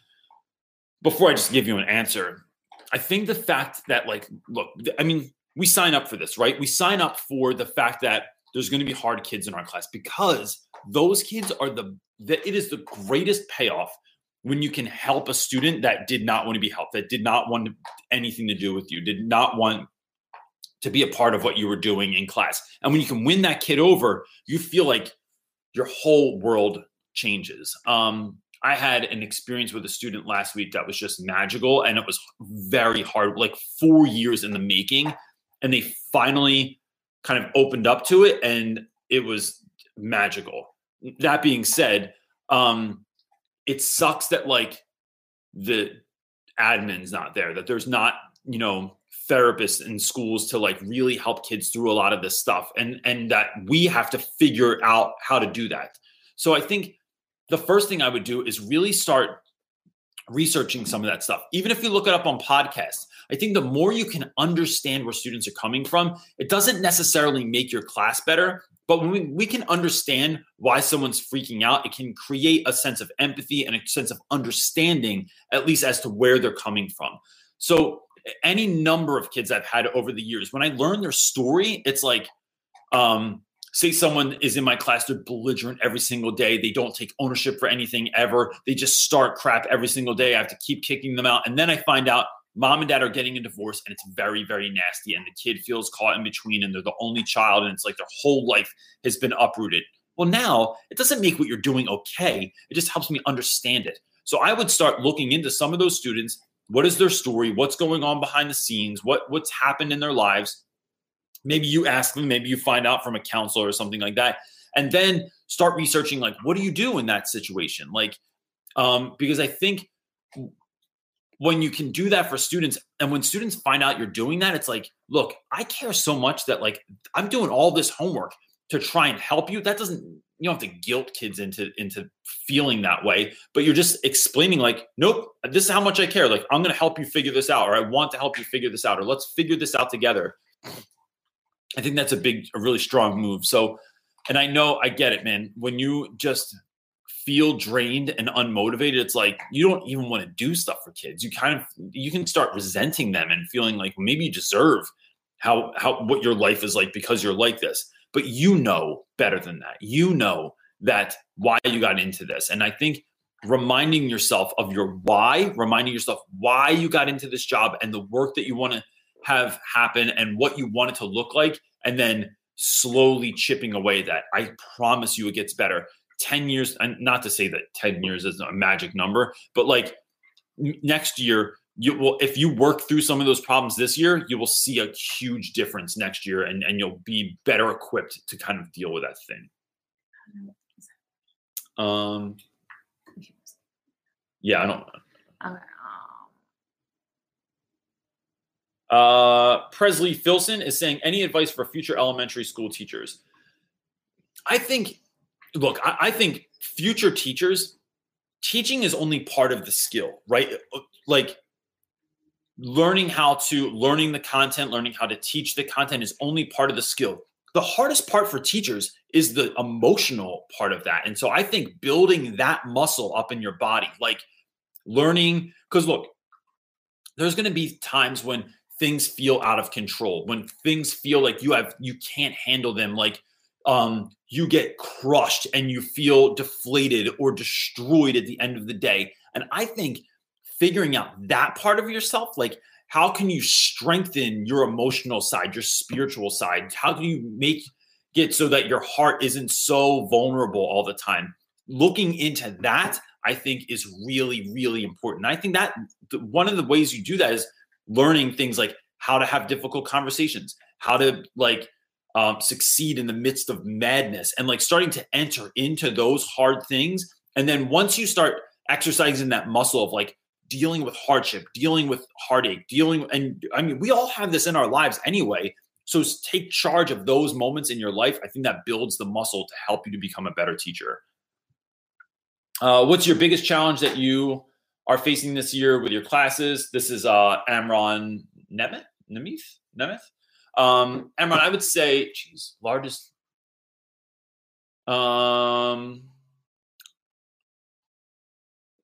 before I just give you an answer. I think the fact that like look, I mean, we sign up for this, right? We sign up for the fact that there's going to be hard kids in our class because those kids are the that it is the greatest payoff when you can help a student that did not want to be helped, that did not want anything to do with you, did not want to be a part of what you were doing in class. And when you can win that kid over, you feel like your whole world changes. Um, I had an experience with a student last week that was just magical and it was very hard, like four years in the making. And they finally kind of opened up to it and it was magical. That being said, um, it sucks that like the admin's not there, that there's not, you know, therapists in schools to like really help kids through a lot of this stuff and and that we have to figure out how to do that. So I think the first thing I would do is really start researching some of that stuff. Even if you look it up on podcasts, I think the more you can understand where students are coming from, it doesn't necessarily make your class better, but when we, we can understand why someone's freaking out, it can create a sense of empathy and a sense of understanding, at least as to where they're coming from. So, any number of kids I've had over the years, when I learn their story, it's like, um, say someone is in my class, they're belligerent every single day. They don't take ownership for anything ever. They just start crap every single day. I have to keep kicking them out. And then I find out mom and dad are getting a divorce and it's very, very nasty. And the kid feels caught in between and they're the only child. And it's like their whole life has been uprooted. Well, now it doesn't make what you're doing okay. It just helps me understand it. So I would start looking into some of those students. What is their story? What's going on behind the scenes? What what's happened in their lives? Maybe you ask them, maybe you find out from a counselor or something like that. and then start researching like what do you do in that situation? Like um because i think when you can do that for students and when students find out you're doing that it's like look i care so much that like i'm doing all this homework to try and help you. That doesn't you don't have to guilt kids into into feeling that way but you're just explaining like nope this is how much i care. Like i'm going to help you figure this out or i want to help you figure this out or let's figure this out together i think that's a big a really strong move. So and i know i get it man. When you just feel drained and unmotivated it's like you don't even want to do stuff for kids. You kind of you can start resenting them and feeling like maybe you deserve how how what your life is like because you're like this. But you know better than that. You know that why you got into this. And i think reminding yourself of your why reminding yourself why you got into this job and the work that you want to have happen and what you want it to look like and then slowly chipping away that. I promise you it gets better. 10 years and not to say that 10 years is a magic number but like next year you will if you work through some of those problems this year you will see a huge difference next year and, and you'll be better equipped to kind of deal with that thing. Um yeah i don't Okay, um, Uh, Presley Filson is saying, any advice for future elementary school teachers? I think, look, I, I think future teachers, teaching is only part of the skill, right? Like learning how to, learning the content, learning how to teach the content is only part of the skill. The hardest part for teachers is the emotional part of that. And so I think building that muscle up in your body, like learning, because look, there's going to be times when things feel out of control when things feel like you have you can't handle them like um you get crushed and you feel deflated or destroyed at the end of the day. And i think figuring out that part of yourself like how can you strengthen your emotional side your spiritual side? How can you make it so that your heart isn't so vulnerable all the time? Looking into that i think is really really important. I think that one of the ways you do that is learning things like how to have difficult conversations, how to like um, succeed in the midst of madness, and like starting to enter into those hard things. And then once you start exercising that muscle of like dealing with hardship, dealing with heartache, dealing, and I mean, we all have this in our lives anyway. So take charge of those moments in your life. I think that builds the muscle to help you to become a better teacher. Uh, what's your biggest challenge that you are facing this year with your classes? This is uh, Amron Nemeth. Nemeth. Nemeth. Um, Amron, I would say, geez, largest. Um,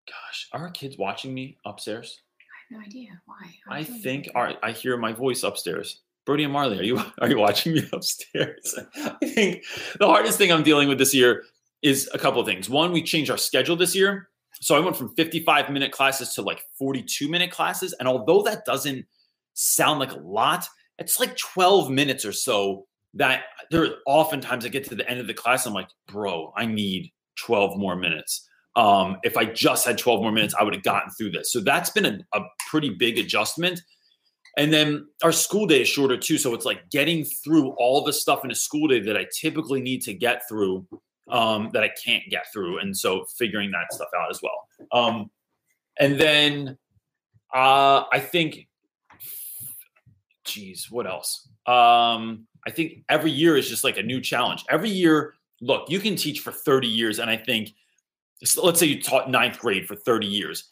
gosh, are our kids watching me upstairs? I have no idea why. I'm I think right, I hear my voice upstairs. Brody and Marley, are you are you watching me upstairs? I think the hardest thing I'm dealing with this year is a couple of things. One, we changed our schedule this year. So I went from 55 minute classes to like 42 minute classes. And although that doesn't sound like a lot, it's like 12 minutes or so that there are oftentimes I get to the end of the class. I'm like, bro, I need 12 more minutes. Um, if I just had 12 more minutes, I would have gotten through this. So that's been a, a pretty big adjustment. And then our school day is shorter too. So it's like getting through all the stuff in a school day that I typically need to get through um, that I can't get through. And so figuring that stuff out as well. Um, and then uh, I think, geez, what else? Um, I think every year is just like a new challenge. Every year, look, you can teach for 30 years. And I think, so let's say you taught ninth grade for 30 years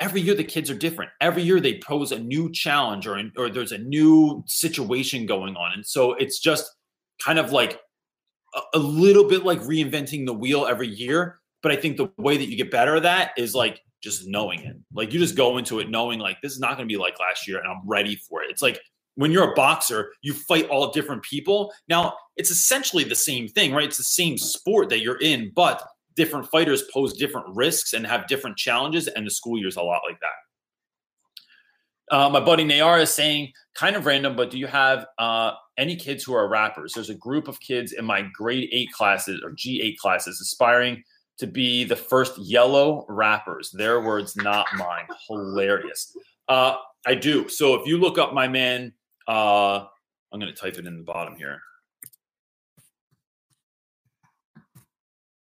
every year the kids are different. Every year they pose a new challenge or or there's a new situation going on, and so it's just kind of like a, little bit like reinventing the wheel every year. But I think the way that you get better at that is like just knowing it. Like you just go into it knowing like this is not going to be like last year, and I'm ready for it. It's like when you're a boxer, you fight all different people. Now it's essentially the same thing, right? It's the same sport that you're in, but different fighters pose different risks and have different challenges, and the school year is a lot like that. Uh, my buddy Nayar is saying, kind of random, but do you have uh, any kids who are rappers? There's a group of kids in my grade eight classes or G8 classes aspiring to be the first yellow rappers. Their words, not mine. Hilarious. Uh, I do. So if you look up my man, uh, I'm going to type it in the bottom here.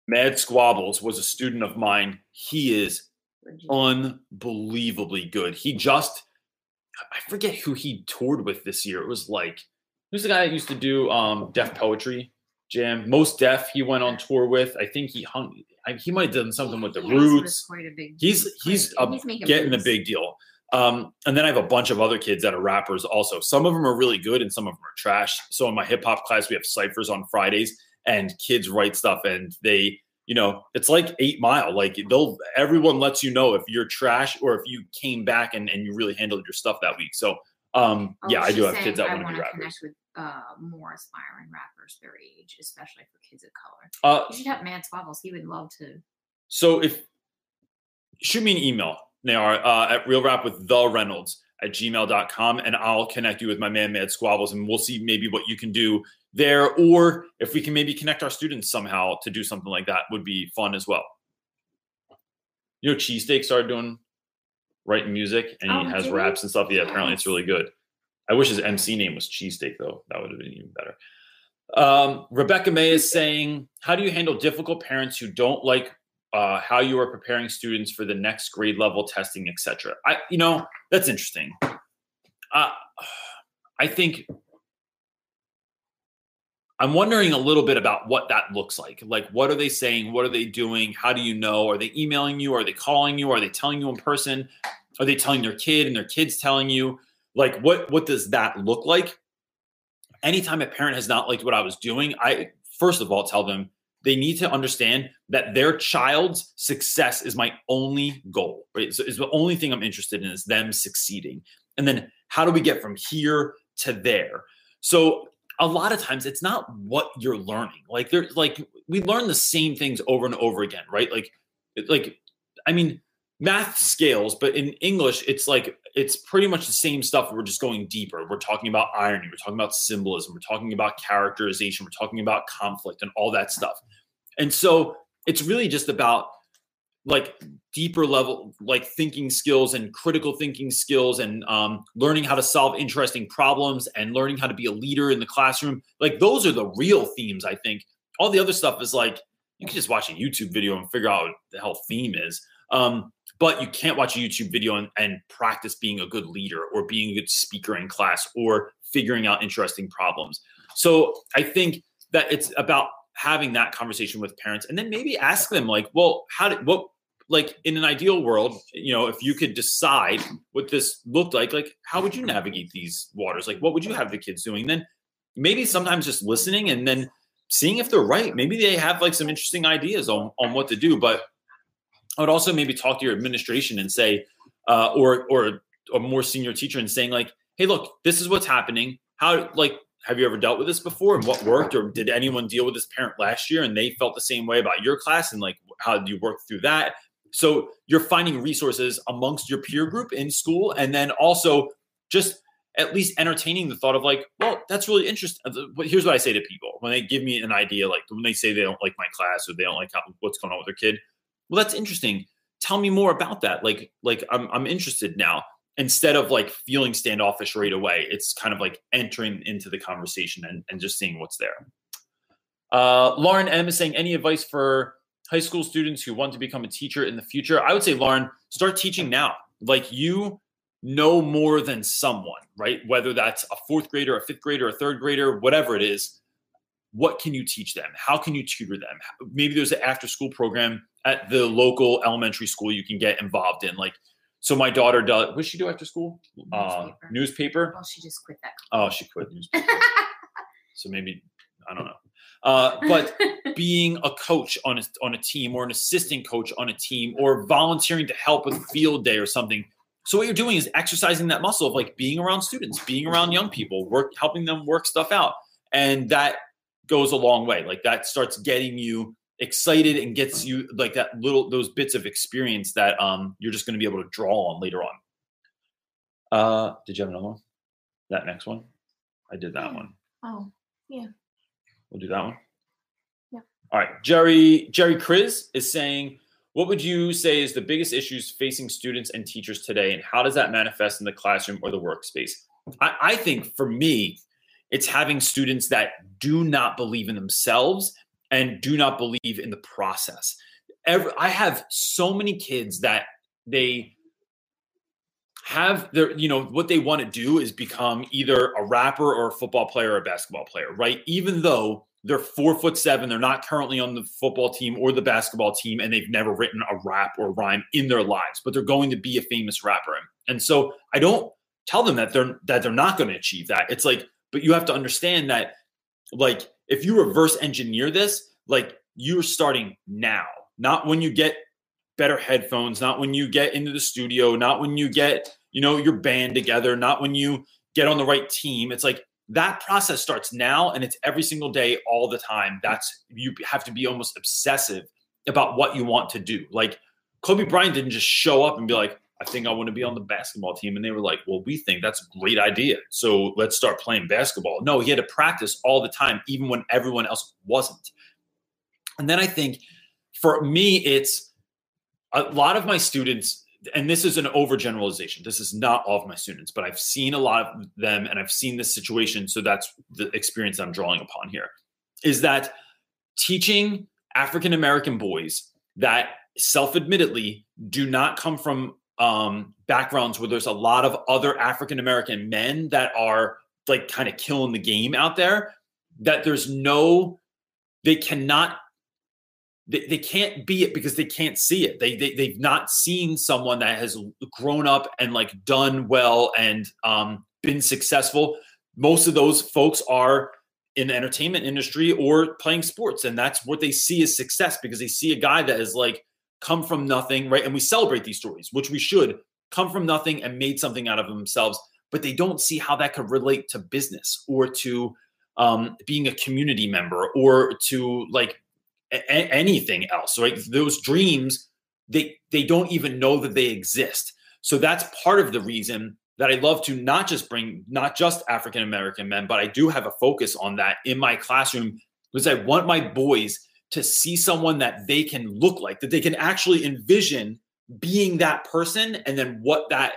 Mad Squabbles was a student of mine. He is unbelievably good. He just, I forget who he toured with this year. It was like, who's the guy that used to do um, Def Poetry Jam? Mos Def, he went on tour with. I think he hung, I, he might have done something with the He Roots. A big. He's he's a, he's getting the moves. big deal. Um, and then I have a bunch of other kids that are rappers also. Some of them are really good and some of them are trash. So in my hip hop class, we have ciphers on Fridays and kids write stuff and they, you know, it's like eight mile. Like they'll everyone lets you know if you're trash or if you came back and, and you really handled your stuff that week. So um Oh, yeah, I do have kids that want to be rappers. Connect with uh, more aspiring rappers their age, especially for kids of color. Uh You should have Mad Squabbles. He would love to. So if shoot me an email, Nayar, uh, at real rap with the Reynolds at gmail.com and I'll connect you with my man Mad Squabbles and we'll see maybe what you can do there. Or if we can maybe connect our students somehow to do something like that would be fun as well. You know, Cheesesteak started doing writing music and Oh, he has did raps and stuff. Yeah, apparently it's really good. I wish his MC name was Cheesesteak though. That would have been even better. Um, Rebecca May is saying, How do you handle difficult parents who don't like uh, how you are preparing students for the next grade level testing, etc.? I, you know, that's interesting. Uh, I think I'm wondering a little bit about what that looks like. Like, what are they saying? What are they doing? How do you know? Are they emailing you? Are they calling you? Are they telling you in person? Are they telling their kid and their kids telling you? Like, what what does that look like? Anytime a parent has not liked what I was doing, I first of all tell them they need to understand that their child's success is my only goal. Right, so is the only thing I'm interested in is them succeeding. And then how do we get from here to there? So a lot of times it's not what you're learning. Like there's like we learn the same things over and over again, right? Like like I mean math scales, but in English it's like it's pretty much the same stuff. We're just going deeper. We're talking about irony, we're talking about symbolism, we're talking about characterization, we're talking about conflict and all that stuff. And so it's really just about like deeper level like thinking skills and critical thinking skills and um, learning how to solve interesting problems and learning how to be a leader in the classroom like those are the real themes i think all the other stuff is like you can just watch a youtube video and figure out what the hell theme is um, but you can't watch a youtube video and, and practice being a good leader or being a good speaker in class or figuring out interesting problems. So i think that it's about having that conversation with parents and then maybe ask them like well how did what like in an ideal world you know if you could decide what this looked like like how would you navigate these waters? Like what would you have the kids doing? Then maybe sometimes just listening and then seeing if they're right. Maybe they have like some interesting ideas on, on what to do but i would also maybe talk to your administration and say uh, or or a more senior teacher and saying like hey look this is what's happening. How like have you ever dealt with this before? And what worked? Or did anyone deal with this parent last year and they felt the same way about your class? And like how did you work through that? So you're finding resources amongst your peer group in school and then also just at least entertaining the thought of like well that's really interesting But here's what i say to people when they give me an idea like when they say they don't like my class or they don't like how, what's going on with their kid well that's interesting. Tell me more about that. Like like i'm, I'm interested now. Instead of like feeling standoffish right away it's kind of like entering into the conversation and, and just seeing what's there. Uh, lauren m is saying any advice for high school students who want to become a teacher in the future? I would say lauren start teaching now. Like you know more than someone right? Whether that's a fourth grader a fifth grader a third grader whatever it is what can you teach them? How can you tutor them? Maybe there's an after school program at the local elementary school you can get involved in like so my daughter does what does she do after school? Uh Newspaper. Oh, she just quit that. oh she quit newspaper. So maybe i don't know. Uh but being a coach on a, on a team or an assistant coach on a team or volunteering to help with field day or something so what you're doing is exercising that muscle of like being around students being around young people work helping them work stuff out. And that goes a long way like that starts getting you excited and gets you like that little those bits of experience that um you're just going to be able to draw on later on uh did you have another one that next one i did that one. Oh Yeah. one oh, We'll do that one. Yeah. All right. Jerry Jerry Chris is saying, what would you say is the biggest issues facing students and teachers today, and how does that manifest in the classroom or the workspace? I, I think for me, it's having students that do not believe in themselves and do not believe in the process. Every, I have so many kids that they have their, you know, what they want to do is become either a rapper or a football player or a basketball player, right? Even though they're four foot seven, they're not currently on the football team or the basketball team, and they've never written a rap or rhyme in their lives, but they're going to be a famous rapper. And so I don't tell them that they're that they're not going to achieve that. It's like, but you have to understand that, like, if you reverse engineer this, like you're starting now, not when you get better headphones, not when you get into the studio, not when you get, you know, your band together, not when you get on the right team. It's like that process starts now and it's every single day all the time. That's you have to be almost obsessive about what you want to do. Like Kobe Bryant didn't just show up and be like, I think I want to be on the basketball team. And they were like, well, we think that's a great idea. So let's start playing basketball. No, he had to practice all the time, even when everyone else wasn't. And then I think for me, it's a lot of my students, and this is an overgeneralization. This is not all of my students, but I've seen a lot of them and I've seen this situation. So that's the experience I'm drawing upon here is that teaching African American boys that self admittedly do not come from um, backgrounds where there's a lot of other African American men that are like kind of killing the game out there, that there's no, they cannot they, they can't be it because they can't see it. They, they they've not seen someone that has grown up and like done well and um, been successful. Most of those folks are in the entertainment industry or playing sports, and that's what they see as success because they see a guy that is like come from nothing, right? And we celebrate these stories, which we should come from nothing and made something out of themselves, but they don't see how that could relate to business or to um, being a community member or to like a- anything else right those dreams they they don't even know that they exist so that's part of the reason that i love to not just bring not just african american men but i do have a focus on that in my classroom because i want my boys to see someone that they can look like that they can actually envision being that person and then what that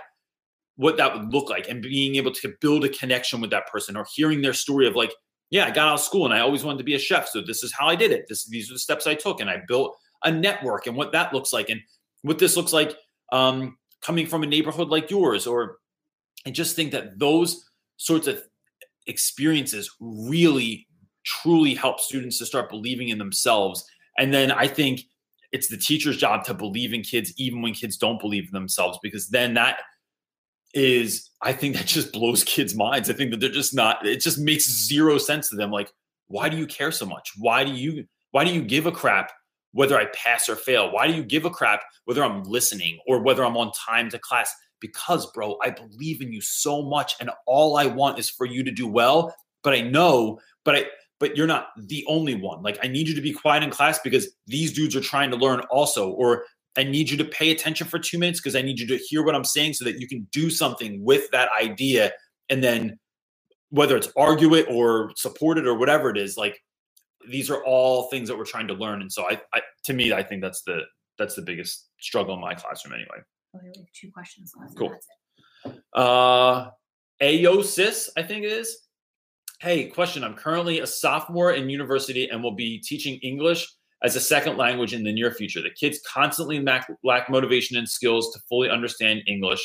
what that would look like and being able to build a connection with that person or hearing their story of like yeah, I got out of school and I always wanted to be a chef. So this is how I did it. This these are the steps I took, and I built a network and what that looks like, and what this looks like um, coming from a neighborhood like yours. Or I just think that those sorts of experiences really, truly help students to start believing in themselves. And then I think it's the teacher's job to believe in kids, even when kids don't believe in themselves, because then that is I think that just blows kids' minds. I think that they're just not, it just makes zero sense to them. Like, why do you care so much? Why do you why do you give a crap whether I pass or fail? Why do you give a crap whether I'm listening or whether I'm on time to class? Because, bro, I believe in you so much and all I want is for you to do well. But I know, but I but you're not the only one. Like I need you to be quiet in class because these dudes are trying to learn also, or I need you to pay attention for two minutes because I need you to hear what I'm saying so that you can do something with that idea. And then whether it's argue it or support it or whatever it is, like these are all things that we're trying to learn. And so I, I to me, I think that's the that's the biggest struggle in my classroom anyway. We have two questions left. Cool. Uh Aosis, I think it is. Hey, question. I'm currently a sophomore in university and will be teaching English as a second language in the near future. The kids constantly lack, motivation and skills to fully understand English.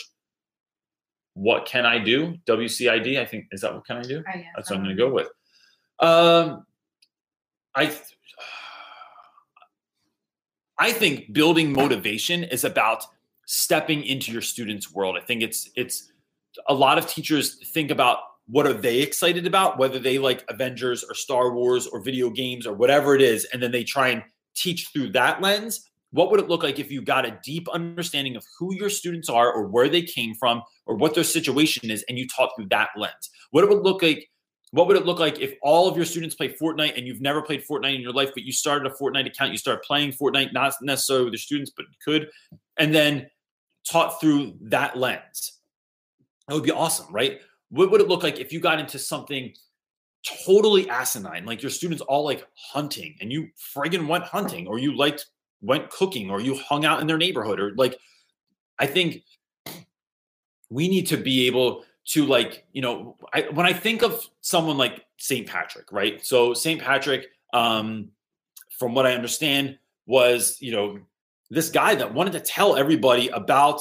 What can I do? WCID, I think, is that what can I do? I guess. That's what I'm um, going to go with. Um, I, I think building motivation is about stepping into your student's world. I think it's it's a lot of teachers think about what are they excited about, whether they like Avengers or Star Wars or video games or whatever it is, and then they try and teach through that lens. What would it look like if you got a deep understanding of who your students are or where they came from or what their situation is and you taught through that lens? What it would look like what would it look like if all of your students play Fortnite and you've never played Fortnite in your life, but you started a Fortnite account, you started playing Fortnite, not necessarily with your students, but you could, and then taught through that lens? That would be awesome, right? What would it look like if you got into something totally asinine, like your students all like hunting and you friggin' went hunting, or you liked went cooking, or you hung out in their neighborhood, or like, I think we need to be able to like you know I, when i think of someone like st patrick right? So st patrick um from what I understand, was you know this guy that wanted to tell everybody about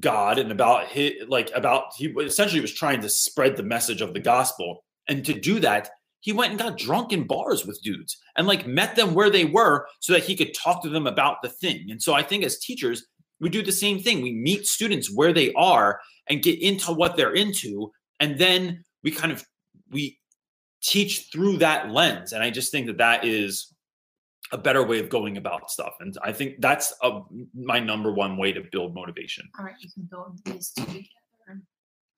God and about his like about he essentially was trying to spread the message of the gospel. And to do that, he went and got drunk in bars with dudes and like met them where they were so that he could talk to them about the thing. And so I think as teachers, we do the same thing. We meet students where they are and get into what they're into and then we kind of we teach through that lens and I just think that that is a better way of going about stuff. And I think that's a, my number one way to build motivation. All right, you can build these two together.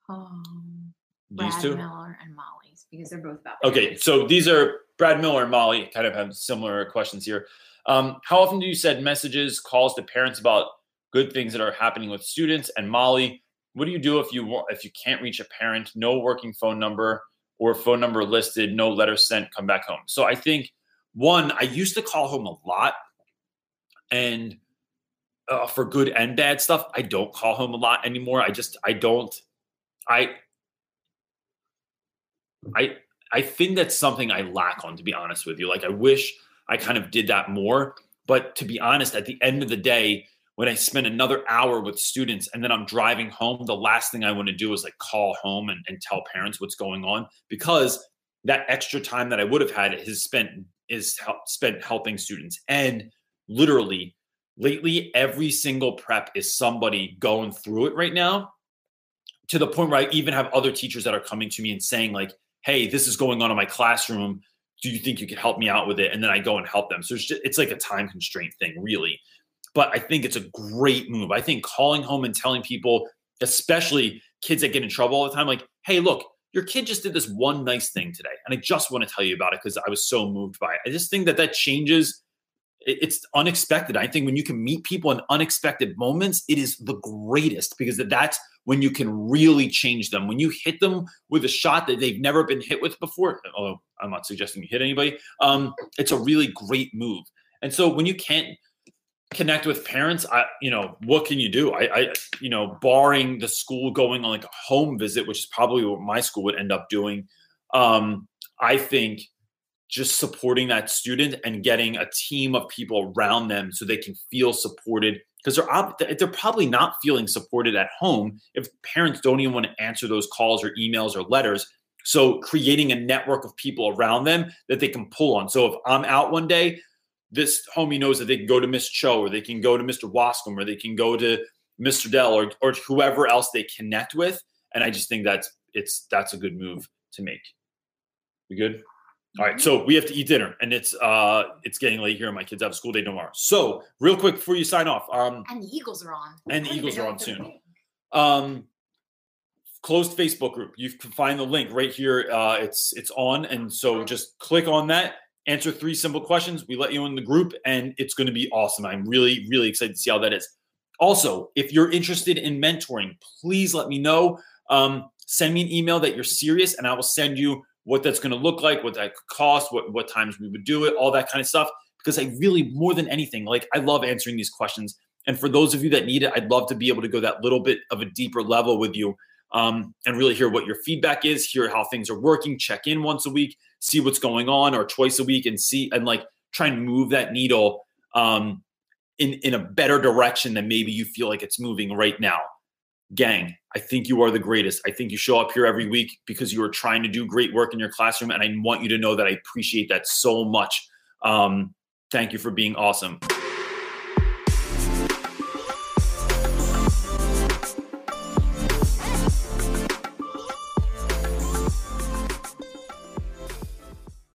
Um, These Brad two. Miller and Molly's because they're both about. Okay, so these are Brad Miller and Molly kind of have similar questions here. Um, how often do you send messages, calls to parents about good things that are happening with students? And Molly, what do you do if you if you can't reach a parent, no working phone number or phone number listed, no letter sent, come back home? So I think one, I used to call home a lot, and uh, for good and bad stuff, I don't call home a lot anymore. I just I don't I I I think that's something I lack on, to be honest with you. Like, I wish I kind of did that more. But to be honest, at the end of the day, when I spend another hour with students and then I'm driving home, the last thing I want to do is like call home and, and tell parents what's going on because that extra time that I would have had is spent is help, spent helping students. And literally, lately, every single prep is somebody going through it right now to the point where I even have other teachers that are coming to me and saying, like, hey, this is going on in my classroom. Do you think you could help me out with it? And then I go and help them. So it's just, it's like a time constraint thing, really. But I think it's a great move. I think calling home and telling people, especially kids that get in trouble all the time, like, hey, look, your kid just did this one nice thing today. And I just want to tell you about it because I was so moved by it. I just think that that changes. It's unexpected. I think when you can meet people in unexpected moments, it is the greatest because that's when you can really change them. When you hit them with a shot that they've never been hit with before, although I'm not suggesting you hit anybody, um, it's a really great move. And so when you can't connect with parents, I, you know, what can you do? I, I, you know, barring the school going on like a home visit, which is probably what my school would end up doing. Um, I think just supporting that student and getting a team of people around them so they can feel supported because they're ob- they're probably not feeling supported at home if parents don't even want to answer those calls or emails or letters. So creating a network of people around them that they can pull on. So if I'm out one day, this homie knows that they can go to Miss Cho or they can go to Mr. Wascom or they can go to Mr. Dell or or whoever else they connect with. And I just think that's it's that's a good move to make. We good? All right, so we have to eat dinner, and it's uh it's getting late here, and my kids have a school day tomorrow. So, real quick before you sign off, um, And the Eagles are on. And the Eagles are on soon. um, closed Facebook group. You can find the link right here. Uh, it's it's on, and so just click on that. Answer three simple questions. We let you in the group, and it's going to be awesome. I'm really really excited to see how that is. Also, if you're interested in mentoring, please let me know. Um, send me an email that you're serious, and I will send you what that's going to look like, what that could cost, what what times we would do it, all that kind of stuff. Because I really, more than anything, like I love answering these questions. And for those of you that need it, I'd love to be able to go that little bit of a deeper level with you um, and really hear what your feedback is, hear how things are working, check in once a week, see what's going on, or twice a week, and see and like try and move that needle um, in in a better direction than maybe you feel like it's moving right now. Gang, I think you are the greatest. I think you show up here every week because you are trying to do great work in your classroom, and I want you to know that I appreciate that so much. Um, thank you for being awesome.